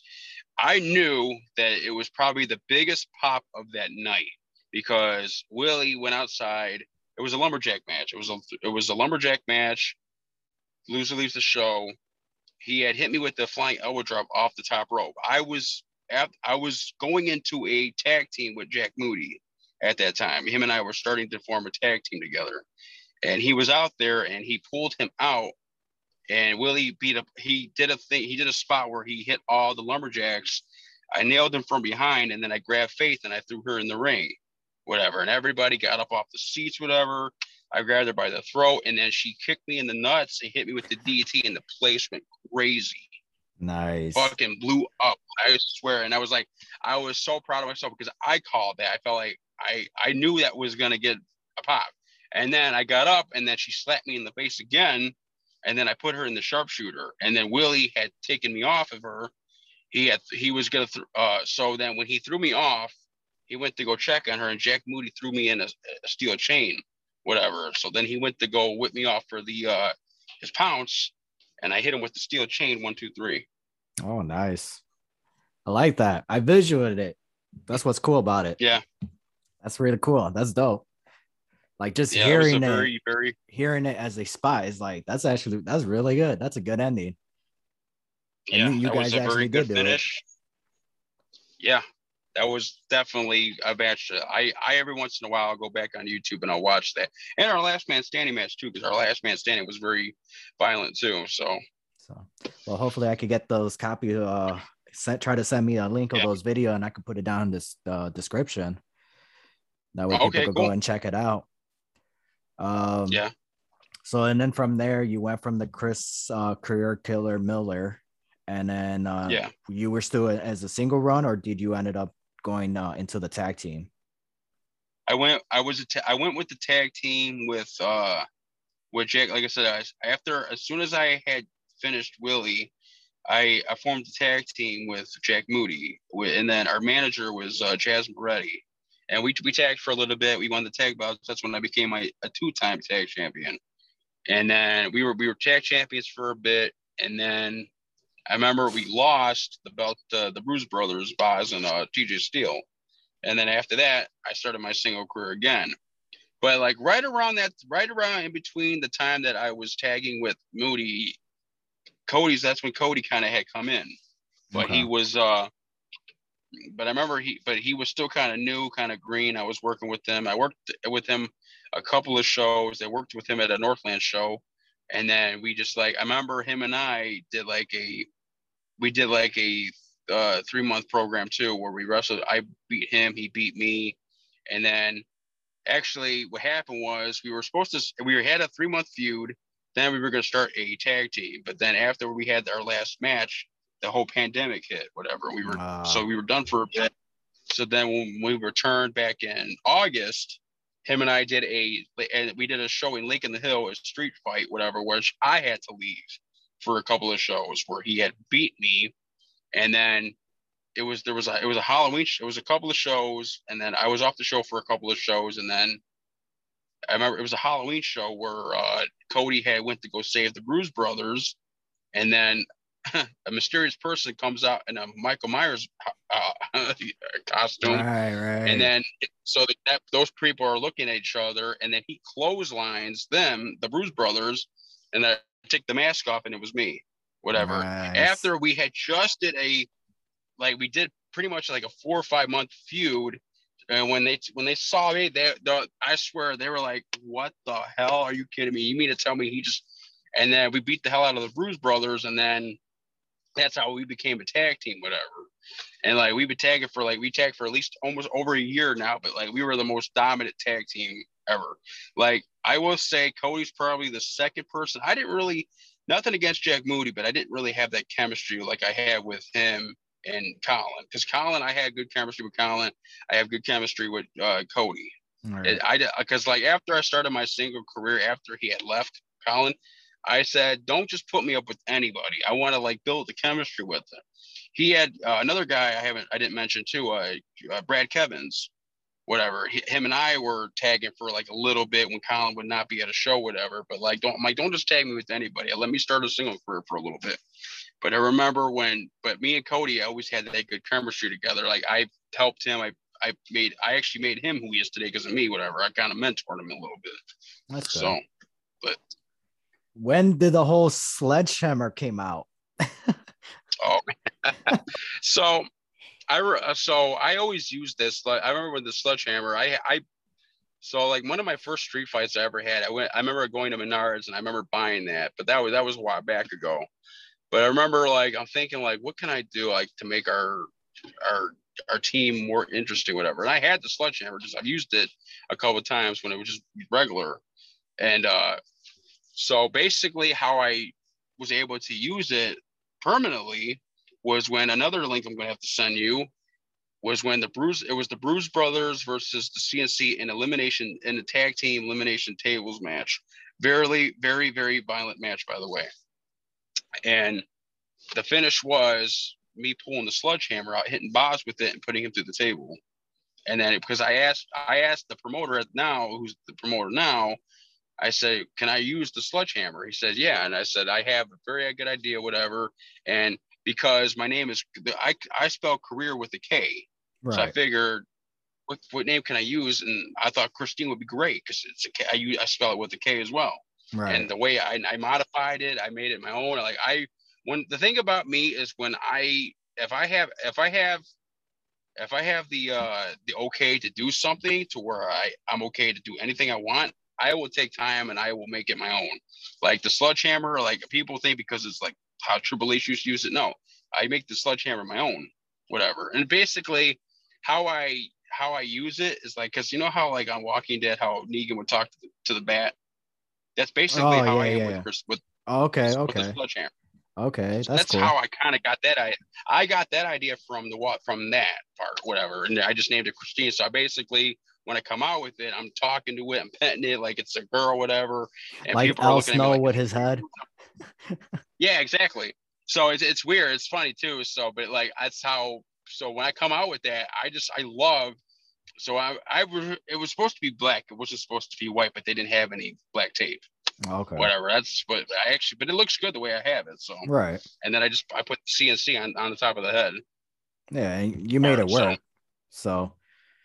I knew that it was probably the biggest pop of that night because Willie went outside. It was a lumberjack match. It was a it was a lumberjack match. Loser leaves the show. He had hit me with the flying elbow drop off the top rope. I was at, I was going into a tag team with Jack Moody at that time. Him and I were starting to form a tag team together. And he was out there and he pulled him out. And Willie beat up, he did a thing, he did a spot where he hit all the lumberjacks. I nailed him from behind and then I grabbed Faith and I threw her in the ring, whatever. And everybody got up off the seats, whatever. I grabbed her by the throat and then she kicked me in the nuts and hit me with the DT and the place went crazy. Nice. Fucking blew up. I swear. And I was like, I was so proud of myself because I called that. I felt like I I knew that was gonna get a pop. And then I got up and then she slapped me in the face again. And then I put her in the sharpshooter. And then Willie had taken me off of her. He had he was gonna th- uh so then when he threw me off, he went to go check on her and Jack Moody threw me in a, a steel chain, whatever. So then he went to go whip me off for the uh his pounce and I hit him with the steel chain one, two, three. Oh, nice. I like that. I visualized it. That's what's cool about it. Yeah. That's really cool. That's dope. Like just yeah, hearing it, very, very... hearing it as a spot is like that's actually that's really good. That's a good ending. And yeah, you, you guys actually did finish. Yeah, that was definitely a match. I I every once in a while I'll go back on YouTube and I'll watch that. And our last man standing match too, because our last man standing was very violent too. So. So, well, hopefully I could get those copy. Uh, sent, try to send me a link of those video and I can put it down in this uh, description. That way people okay, can cool. go and check it out. Um, yeah. So and then from there you went from the Chris uh, career killer Miller, and then uh, yeah, you were still as a single run, or did you ended up going uh, into the tag team? I went. I was a ta- I went with the tag team with uh with Jack. Like I said, I, after as soon as I had finished Willie, I, I formed the tag team with Jack Moody, and then our manager was uh, Jazz Moretti and we we tagged for a little bit. We won the tag bouts. That's when I became my, a two-time tag champion. And then we were we were tag champions for a bit, and then I remember we lost the belt uh, the Bruise Brothers, Boz and uh, TJ Steele. And then after that, I started my single career again. But like right around that, right around in between the time that I was tagging with Moody, Cody's. That's when Cody kind of had come in, but okay. he was uh but I remember he, but he was still kind of new, kind of green. I was working with him. I worked with him a couple of shows. I worked with him at a Northland show, and then we just like I remember him and I did like a, we did like a uh, three month program too, where we wrestled. I beat him, he beat me, and then actually what happened was we were supposed to we had a three month feud. Then we were going to start a tag team, but then after we had our last match, the whole pandemic hit, whatever. We were uh, so we were done for a bit, So then when we returned back in August, him and I did a and we did a show in Lincoln the Hill, a street fight, whatever, which I had to leave for a couple of shows where he had beat me, and then it was there was a it was a Halloween it was a couple of shows, and then I was off the show for a couple of shows, and then I remember it was a Halloween show where uh, Cody had went to go save the Bruise Brothers, and then a mysterious person comes out in a Michael Myers uh, costume, Right, right. and then so that those people are looking at each other, and then he clotheslines them, the Bruise Brothers, and I take the mask off, and it was me, whatever. Nice. After we had just did a, like we did pretty much like a four or five month feud, and when they when they saw me, they, the I swear they were like, "What the hell? Are you kidding me? You mean to tell me he just?" And then we beat the hell out of the Bruise Brothers, and then that's how we became a tag team, whatever. And like we've been tagging for like we tagged for at least almost over a year now, but like we were the most dominant tag team ever. Like I will say Cody's probably the second person. I didn't really nothing against Jack Moody, but I didn't really have that chemistry like I had with him and Colin. Because Colin, I had good chemistry with Colin. I have good chemistry with uh, Cody. Right. I because like after I started my single career, after he had left Colin, I said, don't just put me up with anybody. I want to like build the chemistry with him. He had uh, another guy I haven't I didn't mention too, uh, uh, Brad Kevins, whatever. He, him and I were tagging for like a little bit when Colin would not be at a show, whatever. But like, don't like don't just tag me with anybody. Let me start a single career for a little bit. But I remember when, but me and Cody I always had that good chemistry together. Like I helped him. I I made I actually made him who he is today because of me, whatever. I kind of mentored him a little bit. That's good. So when did the whole sledgehammer came out? oh so I uh, so I always use this. Like I remember with the sledgehammer, I I so like one of my first street fights I ever had. I went. I remember going to Menards and I remember buying that, but that was that was a while back ago. But I remember like I'm thinking like, what can I do like to make our our our team more interesting, whatever. And I had the sledgehammer, just I've used it a couple times when it was just regular. And uh so basically how I was able to use it permanently was when another link I'm gonna have to send you was when the Bruce it was the Bruise Brothers versus the CNC in elimination in the tag team elimination tables match. Very, very, very violent match, by the way. And the finish was me pulling the sledgehammer out, hitting Boz with it, and putting him through the table. And then because I asked, I asked the promoter at now, who's the promoter now, I said, "Can I use the sledgehammer?" He said, "Yeah." And I said, "I have a very good idea, whatever." And because my name is, I I spell career with a K, so I figured, what what name can I use? And I thought Christine would be great because it's a K. I use I spell it with a K as well Right. and the way I, I modified it i made it my own like i when the thing about me is when i if i have if i have if i have the uh the okay to do something to where i i'm okay to do anything i want i will take time and i will make it my own like the sledgehammer like people think because it's like how triple h used to use it no i make the sledgehammer my own whatever and basically how i how i use it is like because you know how like on walking dead how negan would talk to the, to the bat that's basically Oh, how yeah, I am yeah, with, yeah. With, oh, okay. with the Okay. sledgehammer. Okay. That's, That's, cool. how I kind of got that. I I got that idea from the what from that part, whatever, and I just named it Christine. So I basically, when I come out with it, I'm talking to it, I'm petting it like it's a girl, whatever. And like people Al looking at me Snow like, with his head. yeah, exactly. So it's it's weird. It's funny too. So, but like that's how. So when I come out with that, I just I love. So I I was it was supposed to be black. It wasn't supposed to be white, but they didn't have any black tape. Okay. Whatever. That's but I actually, but it looks good the way I have it. So Right. and then I just I put CNC on on the top of the head. Yeah. and You made it work. So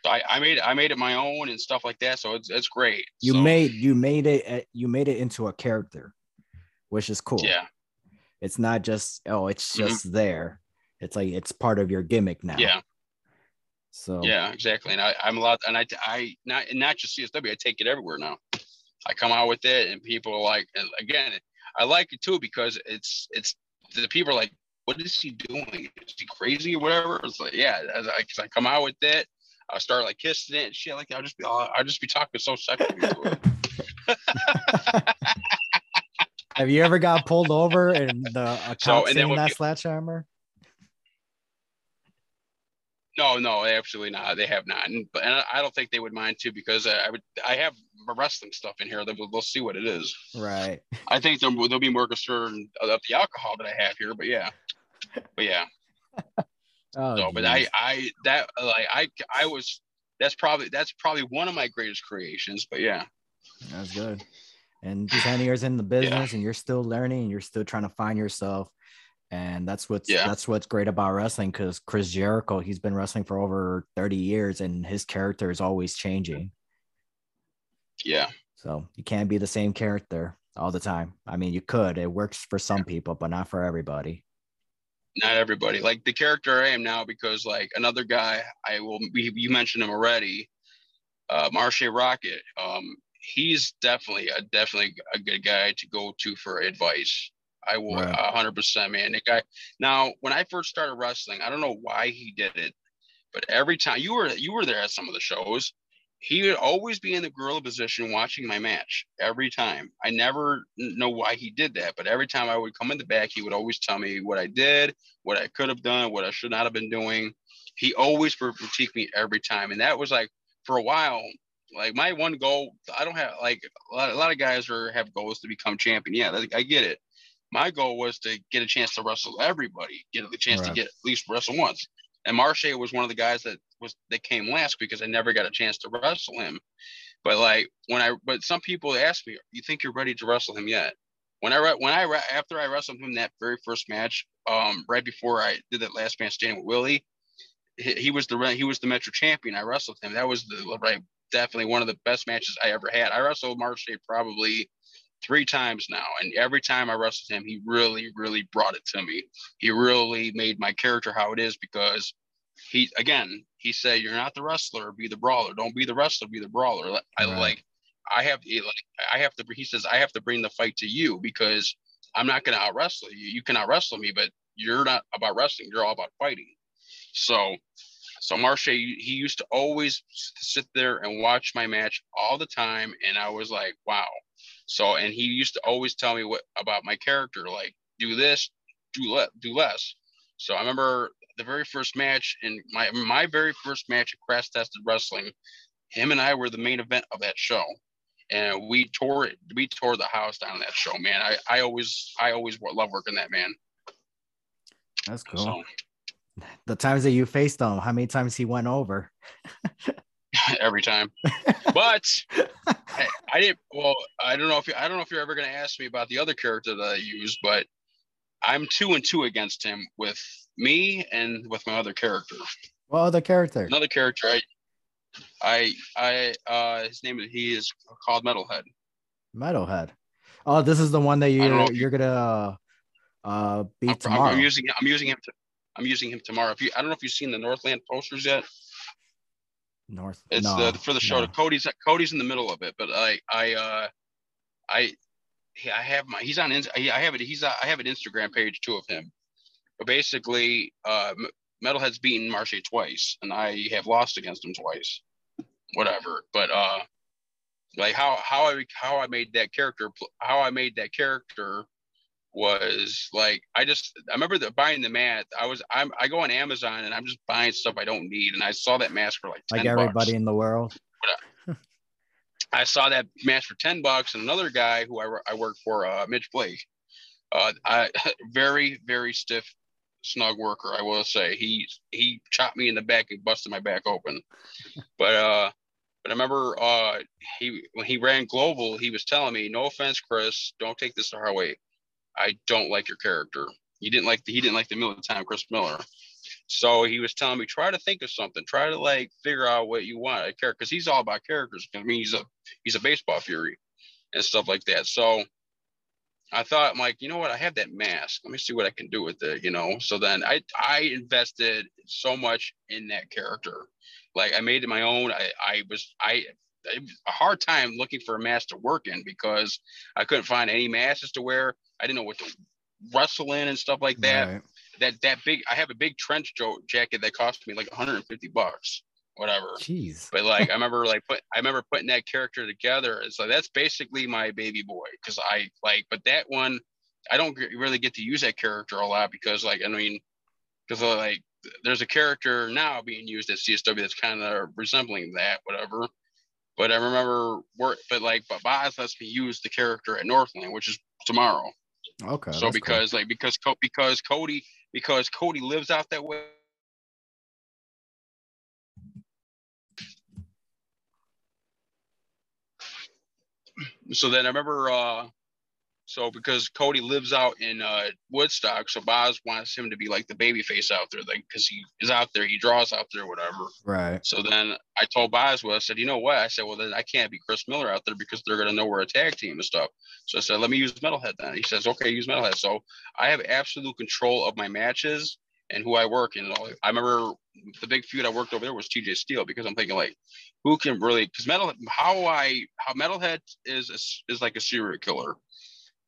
So I, I made I made it my own and stuff like that. So it's it's great. you So, made you made it uh, you made it into a character, which is cool. yeah It's not just oh, it's Mhm. just there. It's like it's part of your gimmick now. yeah So yeah exactly. And I I'm allowed and I I not and not just CSW. I take it everywhere now. I come out with it and people are like and again I like it too because it's it's the people are like what is he doing? Is he crazy or whatever? It's like yeah. As I, 'cause I come out with it. I start like kissing it and shit like that. I'll just be I'll, I'll just be talking so sexually. have you ever got pulled over and the a So, cop and then seen that you- sledgehammer? No, no, absolutely not. They have not, and, and I don't think they would mind too because I would. I have wrestling stuff in here. They'll, they'll see what it is. Right. I think they'll, they'll be more concerned of the alcohol that I have here, but yeah, but yeah. oh, so, but I, I that like I, I was. That's probably that's probably one of my greatest creations. But yeah. That's good. And 10 years in the business, yeah. and you're still learning, and you're still trying to find yourself and that's what's yeah. that's what's great about wrestling because Chris Jericho he's been wrestling for over 30 years and his character is always changing. Yeah. So you can't be the same character all the time. I mean, you could. It works for some people, but not for everybody. Not everybody. Like the character I am now, because like another guy, I will. You mentioned him already, uh, Marshe Rockett. Um, he's definitely a definitely a good guy to go to for advice. I will hundred percent, man. Nick, guy. Now, when I first started wrestling, I don't know why he did it, but every time you were you were there at some of the shows, he would always be in the gorilla position watching my match every time. I never know why he did that, but every time I would come in the back, he would always tell me what I did, what I could have done, what I should not have been doing. He always critique me every time, and that was like for a while. Like my one goal, I don't have like a lot, a lot of guys are have goals to become champion. Yeah, I get it my goal was to get a chance to wrestle everybody, get the chance right. to get at least wrestle once. And Marshe was one of the guys that was that came last because I never got a chance to wrestle him. But like when I, but some people ask me, "You think you're ready to wrestle him yet?" When I when I after I wrestled him that very first match, um, right before I did that last man standing with Willie, he, he was the he was the Metro champion. I wrestled him. That was the right definitely one of the best matches I ever had. I wrestled Marshe probably three times now. And every time I wrestled him, he really, really brought it to me. He really made my character how it is because he, again, he said, You're not the wrestler, be the brawler. Don't be the wrestler, be the brawler. I right. like, I have, like, I have to, he says, I have to bring the fight to you because I'm not going to out wrestle you. You can out wrestle me, but you're not about wrestling. You're all about fighting. So, so Marshe, he used to always sit there and watch my match all the time. And I was like, wow, so, and he used to always tell me what about my character, like do this, do let, do less. So I remember the very first match in my my very first match at Crash Tested Wrestling, him and I were the main event of that show, and we tore it. We tore the house down that show, man. I I always I always love working that man. That's cool. So, the times that you faced him, how many times he went over? every time. But I, I, didn't. Well, I don't know if you, I don't know if you're ever going to ask me about the other character that I use, but I'm two and two against him with me and with my other character. What other character? Another character. I, I, I, uh, his name is he is called Metalhead. Metalhead. Oh, this is the one that you're you're gonna uh beat I'm, tomorrow. I'm using I'm using him to I'm using him tomorrow. If you I don't know if you've seen the Northland posters yet. North. It's no, the for the show. No. Cody's Cody's in the middle of it, but I I uh I I have my he's on I have it he's I have an Instagram page too of him. But basically, uh, Metalhead's beaten Marshe twice, and I have lost against him twice. Whatever, but uh, like how how I how I made that character how I made that character was like I just I remember the buying the mat. I was I'm I go on Amazon and I'm just buying stuff I don't need, and I saw that mask for like like everybody bucks. in the world. I, I, saw that mask for ten bucks, and another guy who I I work for, uh, Mitch Blake, uh, I very very stiff snug worker. I will say he he chopped me in the back and busted my back open, but uh. But I remember uh, he when he ran global, he was telling me, "No offense, Chris, don't take this the hard way. I don't like your character. He didn't like the, he didn't like the Miller time Chris Miller. So he was telling me, try to think of something, try to like figure out what you want. I care because he's all about characters. I mean, he's a he's a baseball fury and stuff like that. So I thought, I'm like, you know what? I have that mask. Let me see what I can do with it. You know. So then I I invested so much in that character. Like I made it my own. I I was I a hard time looking for a mask to work in because I couldn't find any masks to wear. I didn't know what to wrestle in and stuff like that. Right. That that big, I have a big trench jacket that cost me like 150 bucks, whatever. Jeez. But like, I remember like put, I remember putting that character together. It's like that's basically my baby boy because I like, but that one, I don't really get to use that character a lot because like, I mean, because uh, like there's a character now being used at CSW that's kind of resembling that, whatever. But I remember work, but like, but Boz lets me use the character at Northland, which is tomorrow. Okay. so because cool. like because because Cody because Cody lives out that way. So then I remember uh so because Cody lives out in uh, Woodstock, so Boz wants him to be like the baby face out there, like because he is out there, he draws out there, whatever. Right. So then I told Boz, well, I said, you know what? I said, well, then I can't be Chris Miller out there because they're gonna know we're a tag team and stuff. So I said, let me use Metalhead then. He says, okay, use Metalhead. So I have absolute control of my matches and who I work. And I remember the big feud I worked over there was TJ Steele because I'm thinking like, who can really? Because metal, how I how Metalhead is is like a serial killer.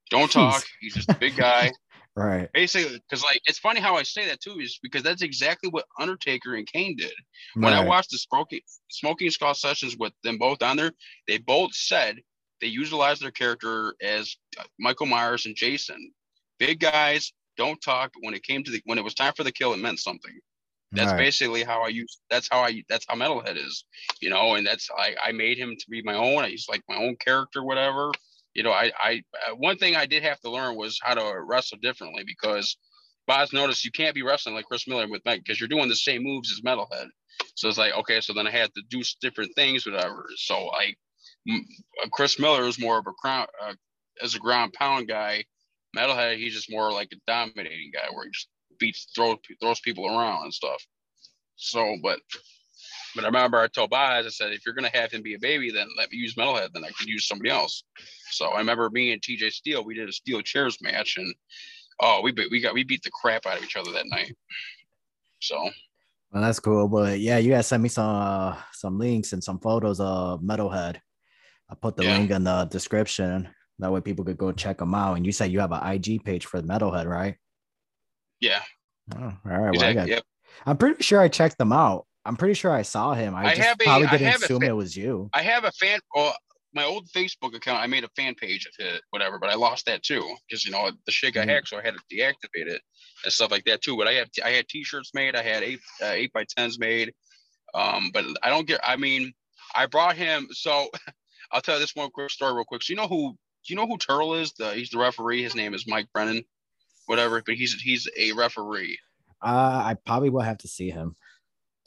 Don't talk. He's just a big guy. right. Basically, because like it's funny how I say that too, is because that's exactly what Undertaker and Kane did. When right. I watched the smoking Broken Skull Sessions with them both on there, they both said they utilized their character as uh, Michael Myers and Jason. Big guys, don't talk. When it came to the when it was time for the kill, it meant something. That's right. basically how I use. That's how I. That's how Metalhead is, you know. And that's I. I made him to be my own. I used like my own character, whatever you know, I, I, uh, one thing I did have to learn was how to wrestle differently because Boz noticed you can't be wrestling like Chris Miller with Meg because you're doing the same moves as Metalhead. So it's like, okay, so then I had to do different things, whatever. So I, uh, Chris Miller is more of a crown, uh, as a ground pound guy. Metalhead, he's just more like a dominating guy where he just beats, throws, throws people around and stuff. So, but but I remember I told Boz, I said, if you're going to have him be a baby, then let me use Metalhead. Then I could use somebody else. So I remember me and TJ Steele, we did a steel chairs match, and oh, we beat, we got we beat the crap out of each other that night. So. Well, that's cool, but yeah, you guys sent me some uh, some links and some photos of Metalhead. I put the yeah. link in the description. That way, people could go check them out. And you said you have an IG page for Metalhead, right? Yeah. Oh, all right. Exactly. Well, I got, yep. I'm pretty sure I checked them out. I'm pretty sure I saw him. I, I just probably a, didn't assume fan, it was you. I have a fan. Well, my old Facebook account, I made a fan page of it, whatever, but I lost that too because you know the shit got mm hacked, so I had to deactivate it and stuff like that too. But I have I had T-shirts made, I had eight uh, eight by tens made, um, but I don't get. I mean, I brought him. So I'll tell you this one quick story real quick. So you know who you know who Turtle is? The he's the referee. His name is Mike Brennan, whatever. But he's he's a referee. Uh, I probably will have to see him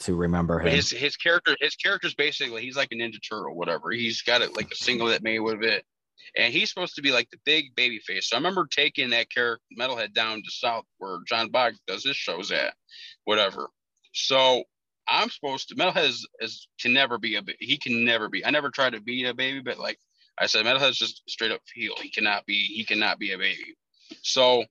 to remember him. his his character his character's basically he's like a ninja turtle, whatever. He's got it like a singlet made with it. And he's supposed to be like the big baby face. So I remember taking that character metalhead down to South where John Bog does his shows at, whatever. So I'm supposed to metalhead is, is can never be a he can never be. I never tried to be a baby, but like I said, metalhead's just straight up heel. He cannot be he cannot be a baby. So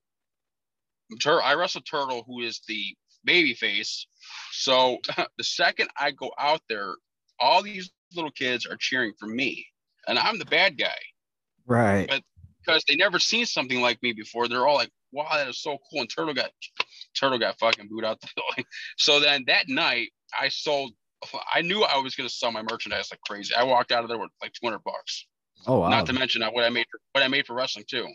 I wrestle Turtle, who is the baby face. So the second I go out there, all these little kids are cheering for me, and I'm the bad guy. Right. But because they never seen something like me before, they're all like, "Wow, that is so cool!" And Turtle got Turtle got fucking booed out the building. So then that night, I sold. I knew I was gonna sell my merchandise like crazy. I walked out of there with like 200 bucks. Oh wow! Not to mention uh, what I made for what I made for wrestling too.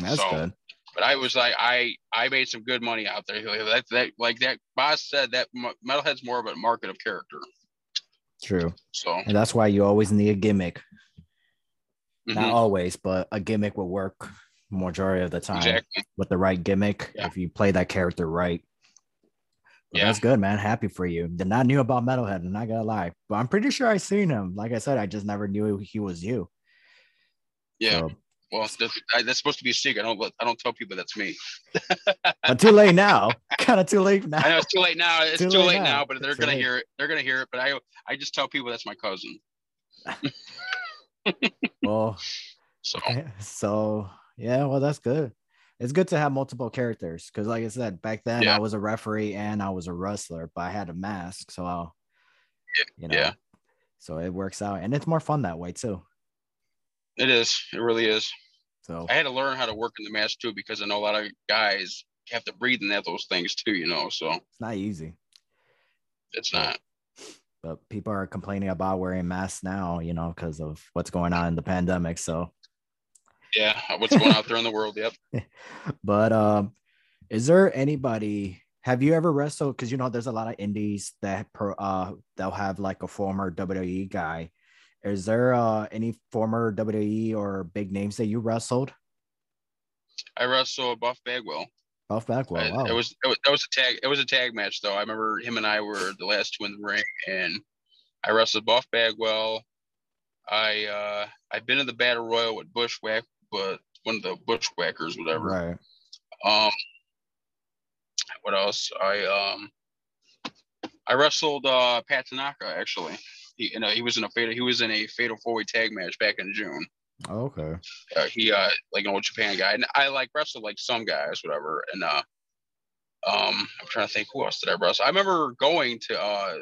That's so, good. But I was like, I I made some good money out there. That that like that boss said that metalhead's more of a market of character. True. So and that's why you always need a gimmick. Mm-hmm. Not always, but a gimmick will work majority of the time exactly. with the right gimmick yeah. if you play that character right. But yeah, that's good, man. Happy for you. Did not knew about Metalhead. And I'm not gonna lie, but I'm pretty sure I seen him. Like I said, I just never knew he was you. Yeah, so, well, that's, that's supposed to be a secret. I don't. I don't tell people that's me. but too late now. kind of too late now. I know it's too late now. It's too, too late, late, now, but they're gonna late. hear it. They're gonna hear it. But I, I just tell people that's my cousin. well, so so yeah. Well, that's good. It's good to have multiple characters because, like I said, back then yeah. I was a referee and I was a wrestler, but I had a mask, so I'll, you know, yeah. So it works out, and it's more fun that way too. It is. It really is. So I had to learn how to work in the mask too because I know a lot of guys have to breathe in that those things too. You know, so it's not easy. It's not. But people are complaining about wearing masks now, you know, because of what's going on in the pandemic. So yeah, what's going out there in the world? Yep. but um, is there anybody Have you ever wrestled? Because you know, there's a lot of indies that pro, uh they'll have like a former WWE guy. Is there uh any former WWE or big names that you wrestled? I wrestled Buff Bagwell. Buff Bagwell. I- Wow. It was it was that was a tag. It was a tag match though. I remember him and I were the last two in the ring, and I wrestled Buff Bagwell. I uh I've been in the battle royal with Bushwhack, but one of the Bushwhackers, whatever. right. Um, what else? I um, I wrestled uh Pat Tanaka actually. He you know he was in a fatal he was in a fatal four way tag match back in June. Okay. Uh, he uh like an old Japan guy, and I like wrestled like some guys, whatever. And uh, um, I'm trying to think who else did I wrestle. I remember going to uh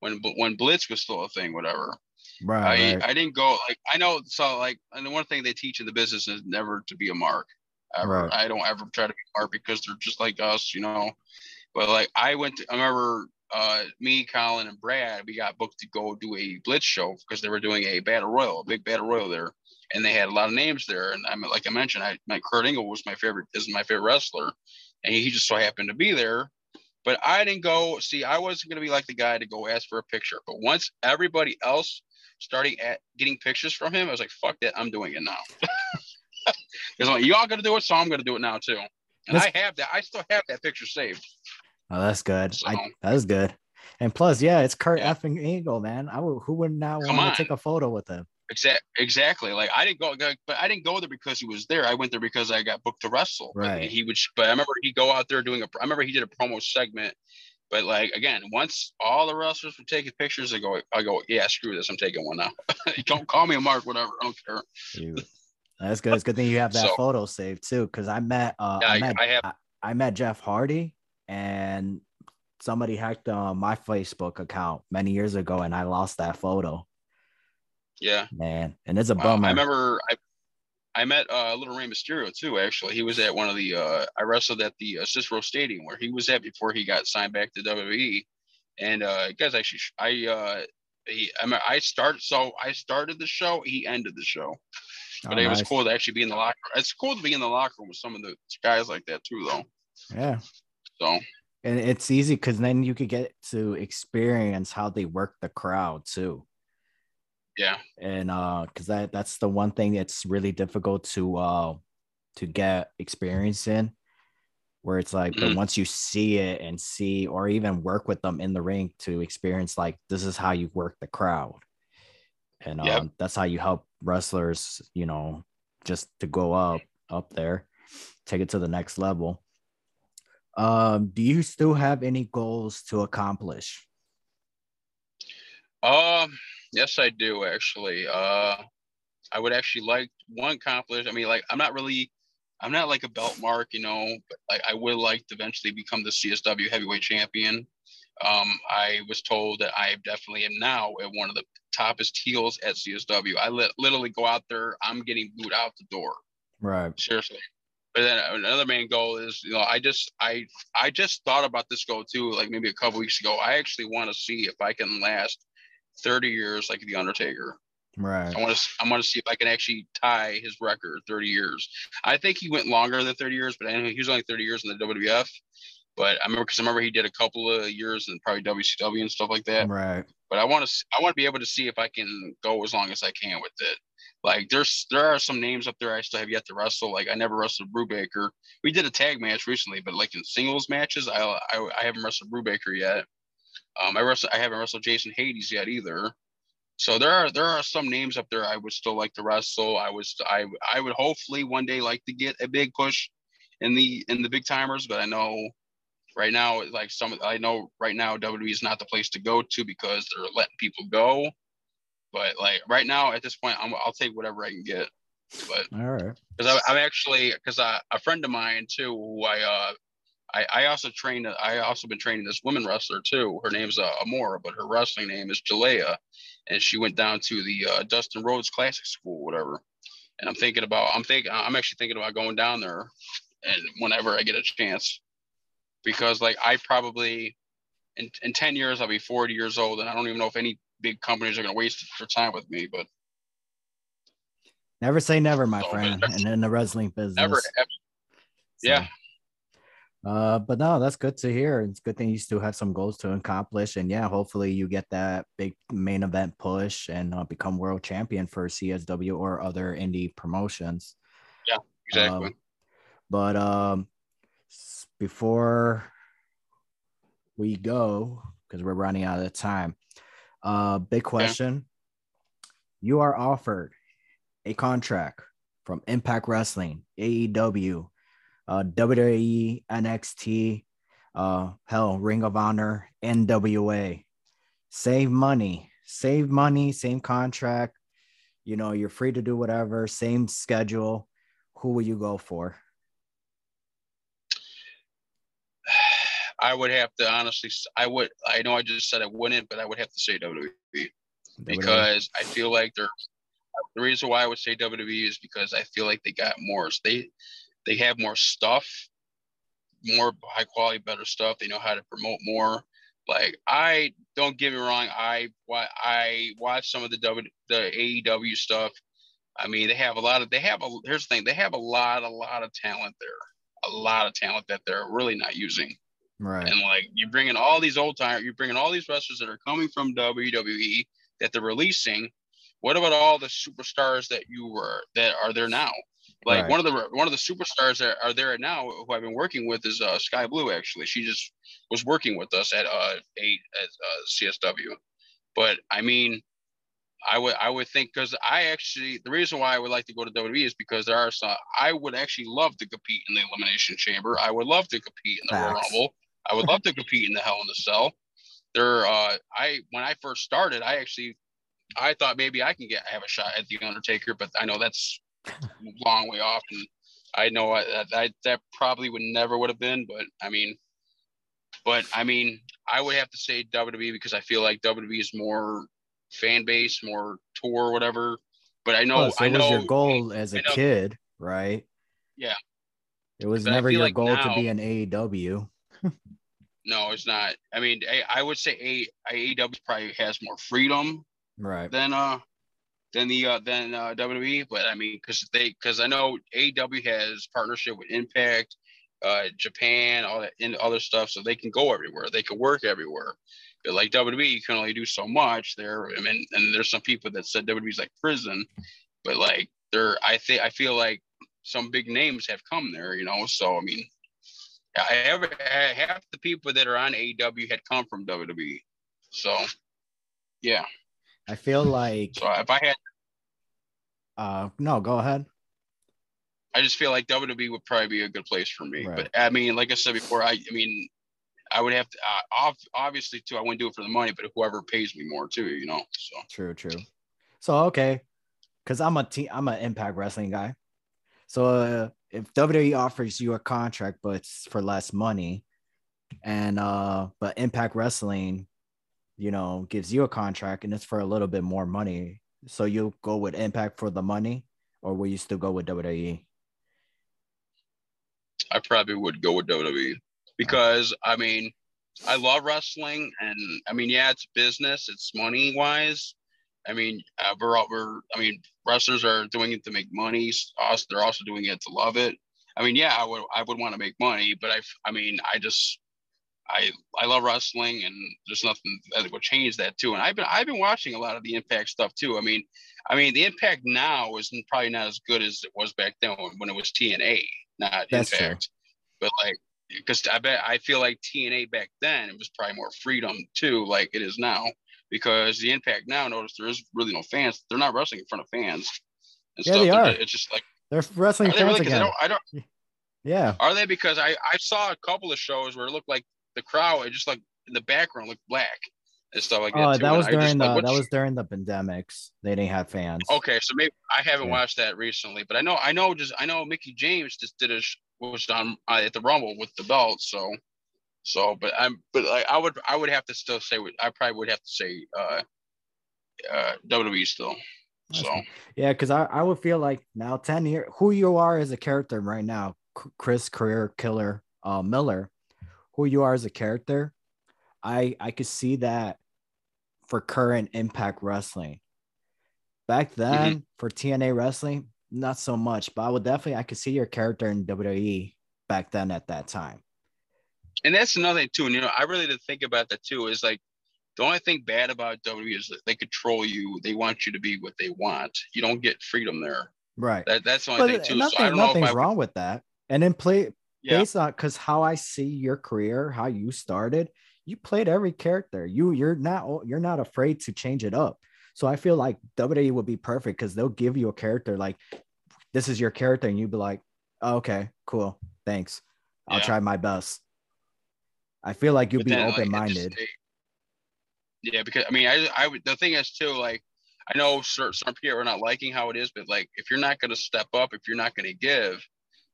when when Blitz was still a thing, whatever. Right. I right. I didn't go like I know so like and the one thing they teach in the business is never to be a mark. Ever. Right. I don't ever try to be a mark because they're just like us, you know. But like I went to I remember uh me, Colin, and Brad, we got booked to go do a blitz show because they were doing a battle royal, a big battle royal there. And they had a lot of names there. And I mean, like I mentioned, I my Kurt Angle was my favorite is my favorite wrestler. And he just so happened to be there. But I didn't go see, I wasn't gonna be like the guy to go ask for a picture. But once everybody else starting at getting pictures from him, I was like, fuck that, I'm doing it now. Because I'm like, y'all gonna do it, so I'm gonna do it now too. And I have that, I still have that picture saved. Oh, that's good. I, that is good. And plus, yeah, it's Kurt Yeah. effing Angle, man. I would, who would not Come want on. to take a photo with him? Exact, exactly. Like I didn't go, but I didn't go there because he was there. I went there because I got booked to wrestle. Right. he would, but I remember he go out there doing a. I remember he did a promo segment. But like again, once all the wrestlers were taking pictures, I go, I go, yeah, screw this, I'm taking one now. don't call me a mark, whatever, I don't care. Shoot. That's good. It's good thing you have that So- photo saved too. Because I met, uh, Yeah, I met, I have. I, I met Jeff Hardy, and somebody hacked uh, my Facebook account many years ago, and I lost that photo, Yeah, man. And it's a Wow. bummer. I remember I, I met uh, Little Rey Mysterio too. Actually, he was at one of the. Uh, I wrestled at the uh, Cicero Stadium where he was at before he got signed back to WWE. And uh, guys, actually, I uh, he, I, mean, I started. So I started the show. He ended the show. But Oh, it was nice. cool to actually be in the locker. It's cool to be in the locker room with some of the guys like that too, though. Yeah. So And it's easy because then you could get to experience how they work the crowd too. yeah, and uh because that that's the one thing that's really difficult to uh to get experience in where it's like but Mhm. once you see it and see or even work with them in the ring to experience like this is how you work the crowd and um, Yep. that's how you help wrestlers you know just to go up up there take it to the next level um do you still have any goals to accomplish Um, yes, I do actually. Uh, I would actually like one accomplish. I mean, like I'm not really, I'm not like a belt mark, you know, but like I would like to eventually become the CSW heavyweight champion. Um, I was told that I definitely am now at one of the toppest heels at CSW. I li- literally go out there, I'm getting booed out the door right seriously. But then another main goal is, you know, I just I I just thought about this goal too, like maybe a couple weeks ago. I actually want to see if I can last 30 years like the Undertaker. right I want to I want to see if I can actually tie his record 30 years. I think he went longer than 30 years, but know he was only 30 years in the WWF. But I remember because I remember he did a couple of years in probably WCW and stuff like that right but I want to I want to be able to see if I can go as long as I can with it. Like there's there are some names up there I still have yet to wrestle. Like I never wrestled Brubaker. We did a tag match recently, but like in singles matches, I I, I haven't wrestled Brubaker yet. Um, I wrestle I haven't wrestled Jason Hades yet either. So there are there are some names up there I would still like to wrestle. I was I I would hopefully one day like to get a big push in the in the big timers, but I know right now like some I know right now WWE is not the place to go to because they're letting people go. But like right now at this point, I'm, I'll take whatever I can get. But all right because I'm actually because a friend of mine too, who I uh I, I also trained I also been training this woman wrestler too. Her name's uh, Amora, but her wrestling name is Jalea, and she went down to the uh, Dustin Rhodes Classic School, whatever. And I'm thinking about I'm thinking I'm actually thinking about going down there, and whenever I get a chance, because like I probably in in ten years I'll be 40 years old, and I don't even know if any big companies are going to waste their time with me. But Never say never, my So, friend. And in the wrestling business. never, So, yeah. Uh, but no, that's good to hear. It's good thing you still have some goals to accomplish, and yeah, hopefully you get that big main event push and uh, become world champion for CSW or other indie promotions. Yeah, exactly. Um, but um, before we go, because we're running out of time, uh, big question: You are offered a contract from Impact Wrestling, AEW, uh, WWE, NXT, uh, hell, Ring of Honor, NWA. Save money, save money, same contract. You know, you're free to do whatever, same schedule. Who will you go for? I would have to honestly, I would, I know I just said I wouldn't, but I would have to say WWE because I feel like they're the reason why I would say WWE is because I feel like they got more. They they have more stuff, more high quality, better stuff. They know how to promote more. Like I don't get me wrong, I I watch some of the W the AEW stuff. I mean, they have a lot of they have a here's the thing, they have a lot, a lot of talent there. A lot of talent that they're really not using. Right. And like you bring in all these old time, you're bringing all these wrestlers that are coming from WWE that they're releasing what about all the superstars that you were that are there now? Like right. one of the one of the superstars that are there now who I've been working with is uh, Skye Blue. Actually, she just was working with us at uh, eight at uh, CSW. But I mean, I would I would think because I actually the reason why I would like to go to WWE is because there are some I would actually love to compete in the Elimination Chamber. I would love to compete in the Royal Rumble. I would love to compete in the Hell in the Cell. There, uh, I when I first started, I actually I thought maybe I can get have a shot at the Undertaker, but I know that's long way off, and I know I, that that probably would never would have been. But I mean, but I mean, I would have to say WWE because I feel like WWE is more fan base, more tour, whatever. But I know, oh, so I know was your goal as a kid, right? Yeah. It was but never your like goal now, to be an AEW. No, it's not. I mean, I, I would say a, AEW probably has more freedom right than uh than the uh than uh WWE. But I mean, because they because I know AEW has partnership with Impact, uh Japan, all that and other stuff, so they can go everywhere. They can work everywhere. But like WWE, you can only do so much there. I mean, and there's some people that said WWE's like prison, but like there, I think I feel like some big names have come there, you know. So I mean, I ever half the people that are on AEW had come from WWE. So yeah. I feel like so if I had uh no, go ahead. I just feel like WWE would probably be a good place for me. Right. But I mean, like I said before, I I mean, I would have to uh, obviously too. I wouldn't do it for the money, but whoever pays me more too, you know. So true, true. So okay, because I'm a team, I'm an Impact Wrestling guy. So uh, if WWE offers you a contract, but it's for less money, and uh, but Impact Wrestling you know, gives you a contract and it's for a little bit more money. So you go with Impact for the money, or will you still go with WWE? I probably would go with WWE because I mean, I love wrestling, and I mean, yeah, it's business, it's money wise. I mean, uh, we're, all, we're, I mean, wrestlers are doing it to make money. Us, they're also doing it to love it. I mean, yeah, I would, I would want to make money, but I, I mean, I just, I I love wrestling, and there's nothing that would change that too. And I've been I've been watching a lot of the Impact stuff too. I mean, I mean the Impact now is probably not as good as it was back then when, it was TNA, not That's Impact. True. But like, because I bet I feel like TNA back then it was probably more freedom too, like it is now. Because the Impact now, notice there is really no fans. They're not wrestling in front of fans. Yeah, stuff. they are. It's just like they're wrestling fans really? again. I don't, I don't, yeah. Are they? Because I I saw a couple of shows where it looked like the crowd, it just like in the background looked black and stuff like that. Oh, too. that was and during the like, that was during the pandemics. They didn't have fans. Okay, so maybe I haven't yeah. watched that recently, but I know I know just I know Mickie James just did a was on uh, at the Rumble with the belt, so so but I'm but like I would I would have to still say I probably would have to say uh uh WWE still. So yeah, because I, I would feel like now 10 years who you are as a character right now, Chris Career Killer uh Miller who you are as a character, I I could see that for current Impact Wrestling. Back then, mm-hmm. for TNA Wrestling, not so much, but I would definitely I could see your character in WWE back then at that time. And that's another thing too. And you know, I really did think about that too. Is like the only thing bad about WWE is that they control you. They want you to be what they want. You don't get freedom there. Right. That, that's the only But thing too. nothing, so I don't know nothing's I, wrong with that. And then play yeah, based on because how I see your career, how you started, you played every character. You you're not you're not afraid to change it up. So I feel like WWE would be perfect because they'll give you a character like this is your character, and you'd be like, oh, okay, cool, thanks. I'll Yeah. try my best. I feel like you'll be then, open minded. it- yeah, because I mean, I, I. The thing is too, like, I know certain some people are not liking how it is, but like, if you're not going to step up, if you're not going to give,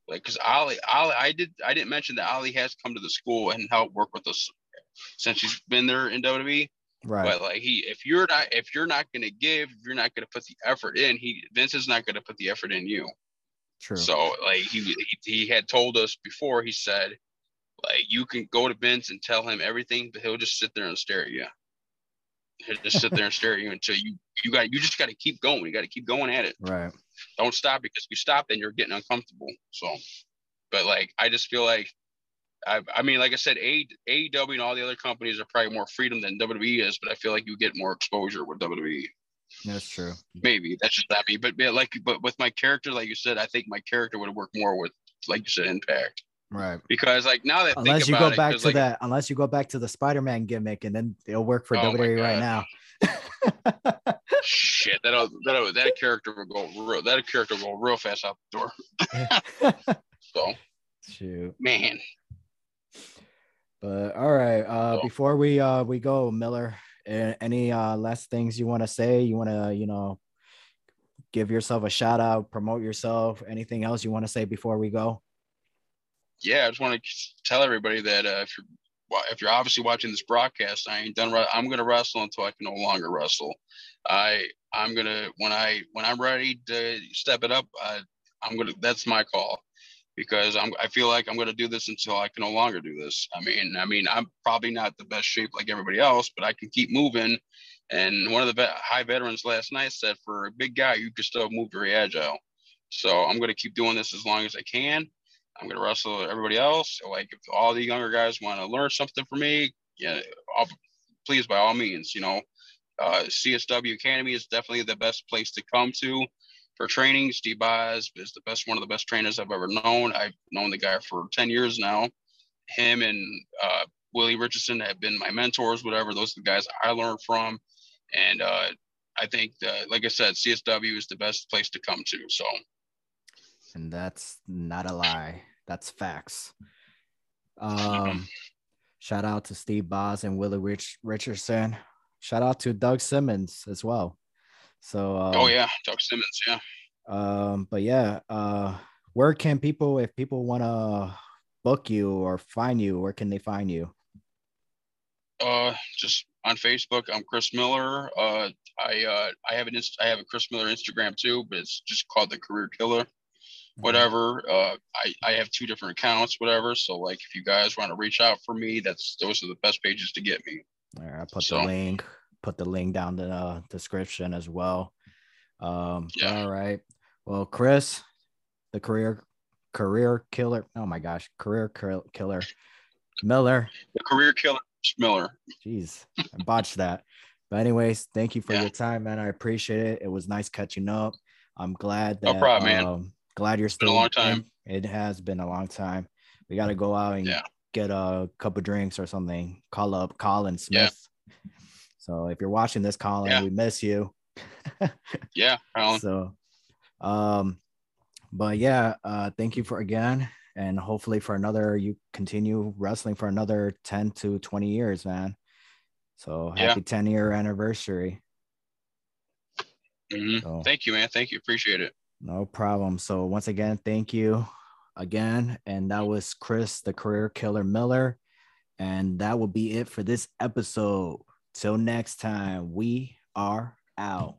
like, because Ali, Ali, I did, I didn't mention that Ali has come to the school and helped work with us since he's been there in WWE. right. But like, he, if you're not, if you're not going to give, if you're not going to put the effort in, he Vince is not going to put the effort in you. True. So like he, he he had told us before. He said, like you can go to Vince and tell him everything, but he'll just sit there and stare at you. He'll just sit there and stare at you until you you got you just got to keep going. You got to keep going at it. right. Don't stop because if you stop, then you're getting uncomfortable. So, but like I just feel like. I, I mean, like I said, A, AEW and all the other companies are probably more freedom than WWE is, but I feel like you get more exposure with WWE. That's true. Maybe that's just not me, but yeah, like, but with my character, like you said, I think my character would work more with, like you said, Impact Right. because like now that Unless think you about go it, back 'cause, to like, that, unless you go back to the Spider-Man gimmick, and then it'll work for Oh WWE right now. shit, that that that character will go real, that character will go real fast out the door. So Shoot. man, But all right. Uh, So- before we uh we go, Miller, any uh last things you want to say? You want to you know give yourself a shout out, promote yourself. Anything else you want to say before we go? Yeah, I just want to tell everybody that uh, if you're if you're obviously watching this broadcast, I ain't done. I'm gonna wrestle until I can no longer wrestle. I I'm gonna when I when I'm ready to step it up, I, I'm gonna. That's my call because I'm. I feel like I'm gonna do this until I can no longer do this. I mean, I mean, I'm probably not the best shape like everybody else, but I can keep moving. And one of the high veterans last night said, for a big guy, you can still move very agile. So I'm gonna keep doing this as long as I can. I'm gonna wrestle everybody else. Like if all the younger guys want to learn something from me, yeah, I'll, please by all means, you know, uh, CSW Academy is definitely the best place to come to for training. Steve Boz is the best, one of the best trainers I've ever known. I've known the guy for 10 years now. Him and uh, Willie Richardson have been my mentors, whatever. Those are the guys I learned from. And uh, I think, that, like I said, CSW is the best place to come to. So, And that's not a lie. That's facts. Um, shout out to Steve Boz and Willie Rich- Richardson. Shout out to Doug Simmons as well. So, um, oh, yeah, Doug Simmons, yeah. um, but yeah, uh, where can people, if people want to book you or find you, where can they find you? Uh, just on Facebook, I'm Chris Miller. Uh, I uh, I have an inst- I have a Chris Miller Instagram too, but it's just called the Career Killer. Whatever. Uh, I I have two different accounts. Whatever. So like, if you guys want to reach out for me, that's those are the best pages to get me. All right, I put So- the link, put the link down in the description as well. Um, Yeah. all right. Well, Chris, the career career killer. Oh my gosh, career kill- killer Miller. The Career Killer Miller. Jeez, I botched that. But anyways, thank you for Yeah. your time, man. I appreciate it. It was nice catching up. I'm glad that No problem, man. um glad you're been still a long time. It has been a long time. We gotta go out and Yeah. get a cup of drinks or something. Call up Colin Smith. Yeah. So if you're watching this, Colin, Yeah. we miss you. Yeah, Alan. So um but yeah, uh thank you for again and hopefully for another you continue wrestling for another 10 to 20 years, man. So happy 10 year anniversary. Mhm. So Thank you, man. Thank you. Appreciate it. No problem. So once again, thank you again. And that was Chris, the career killer Miller. And that will be it for this episode. Till next time, we are out.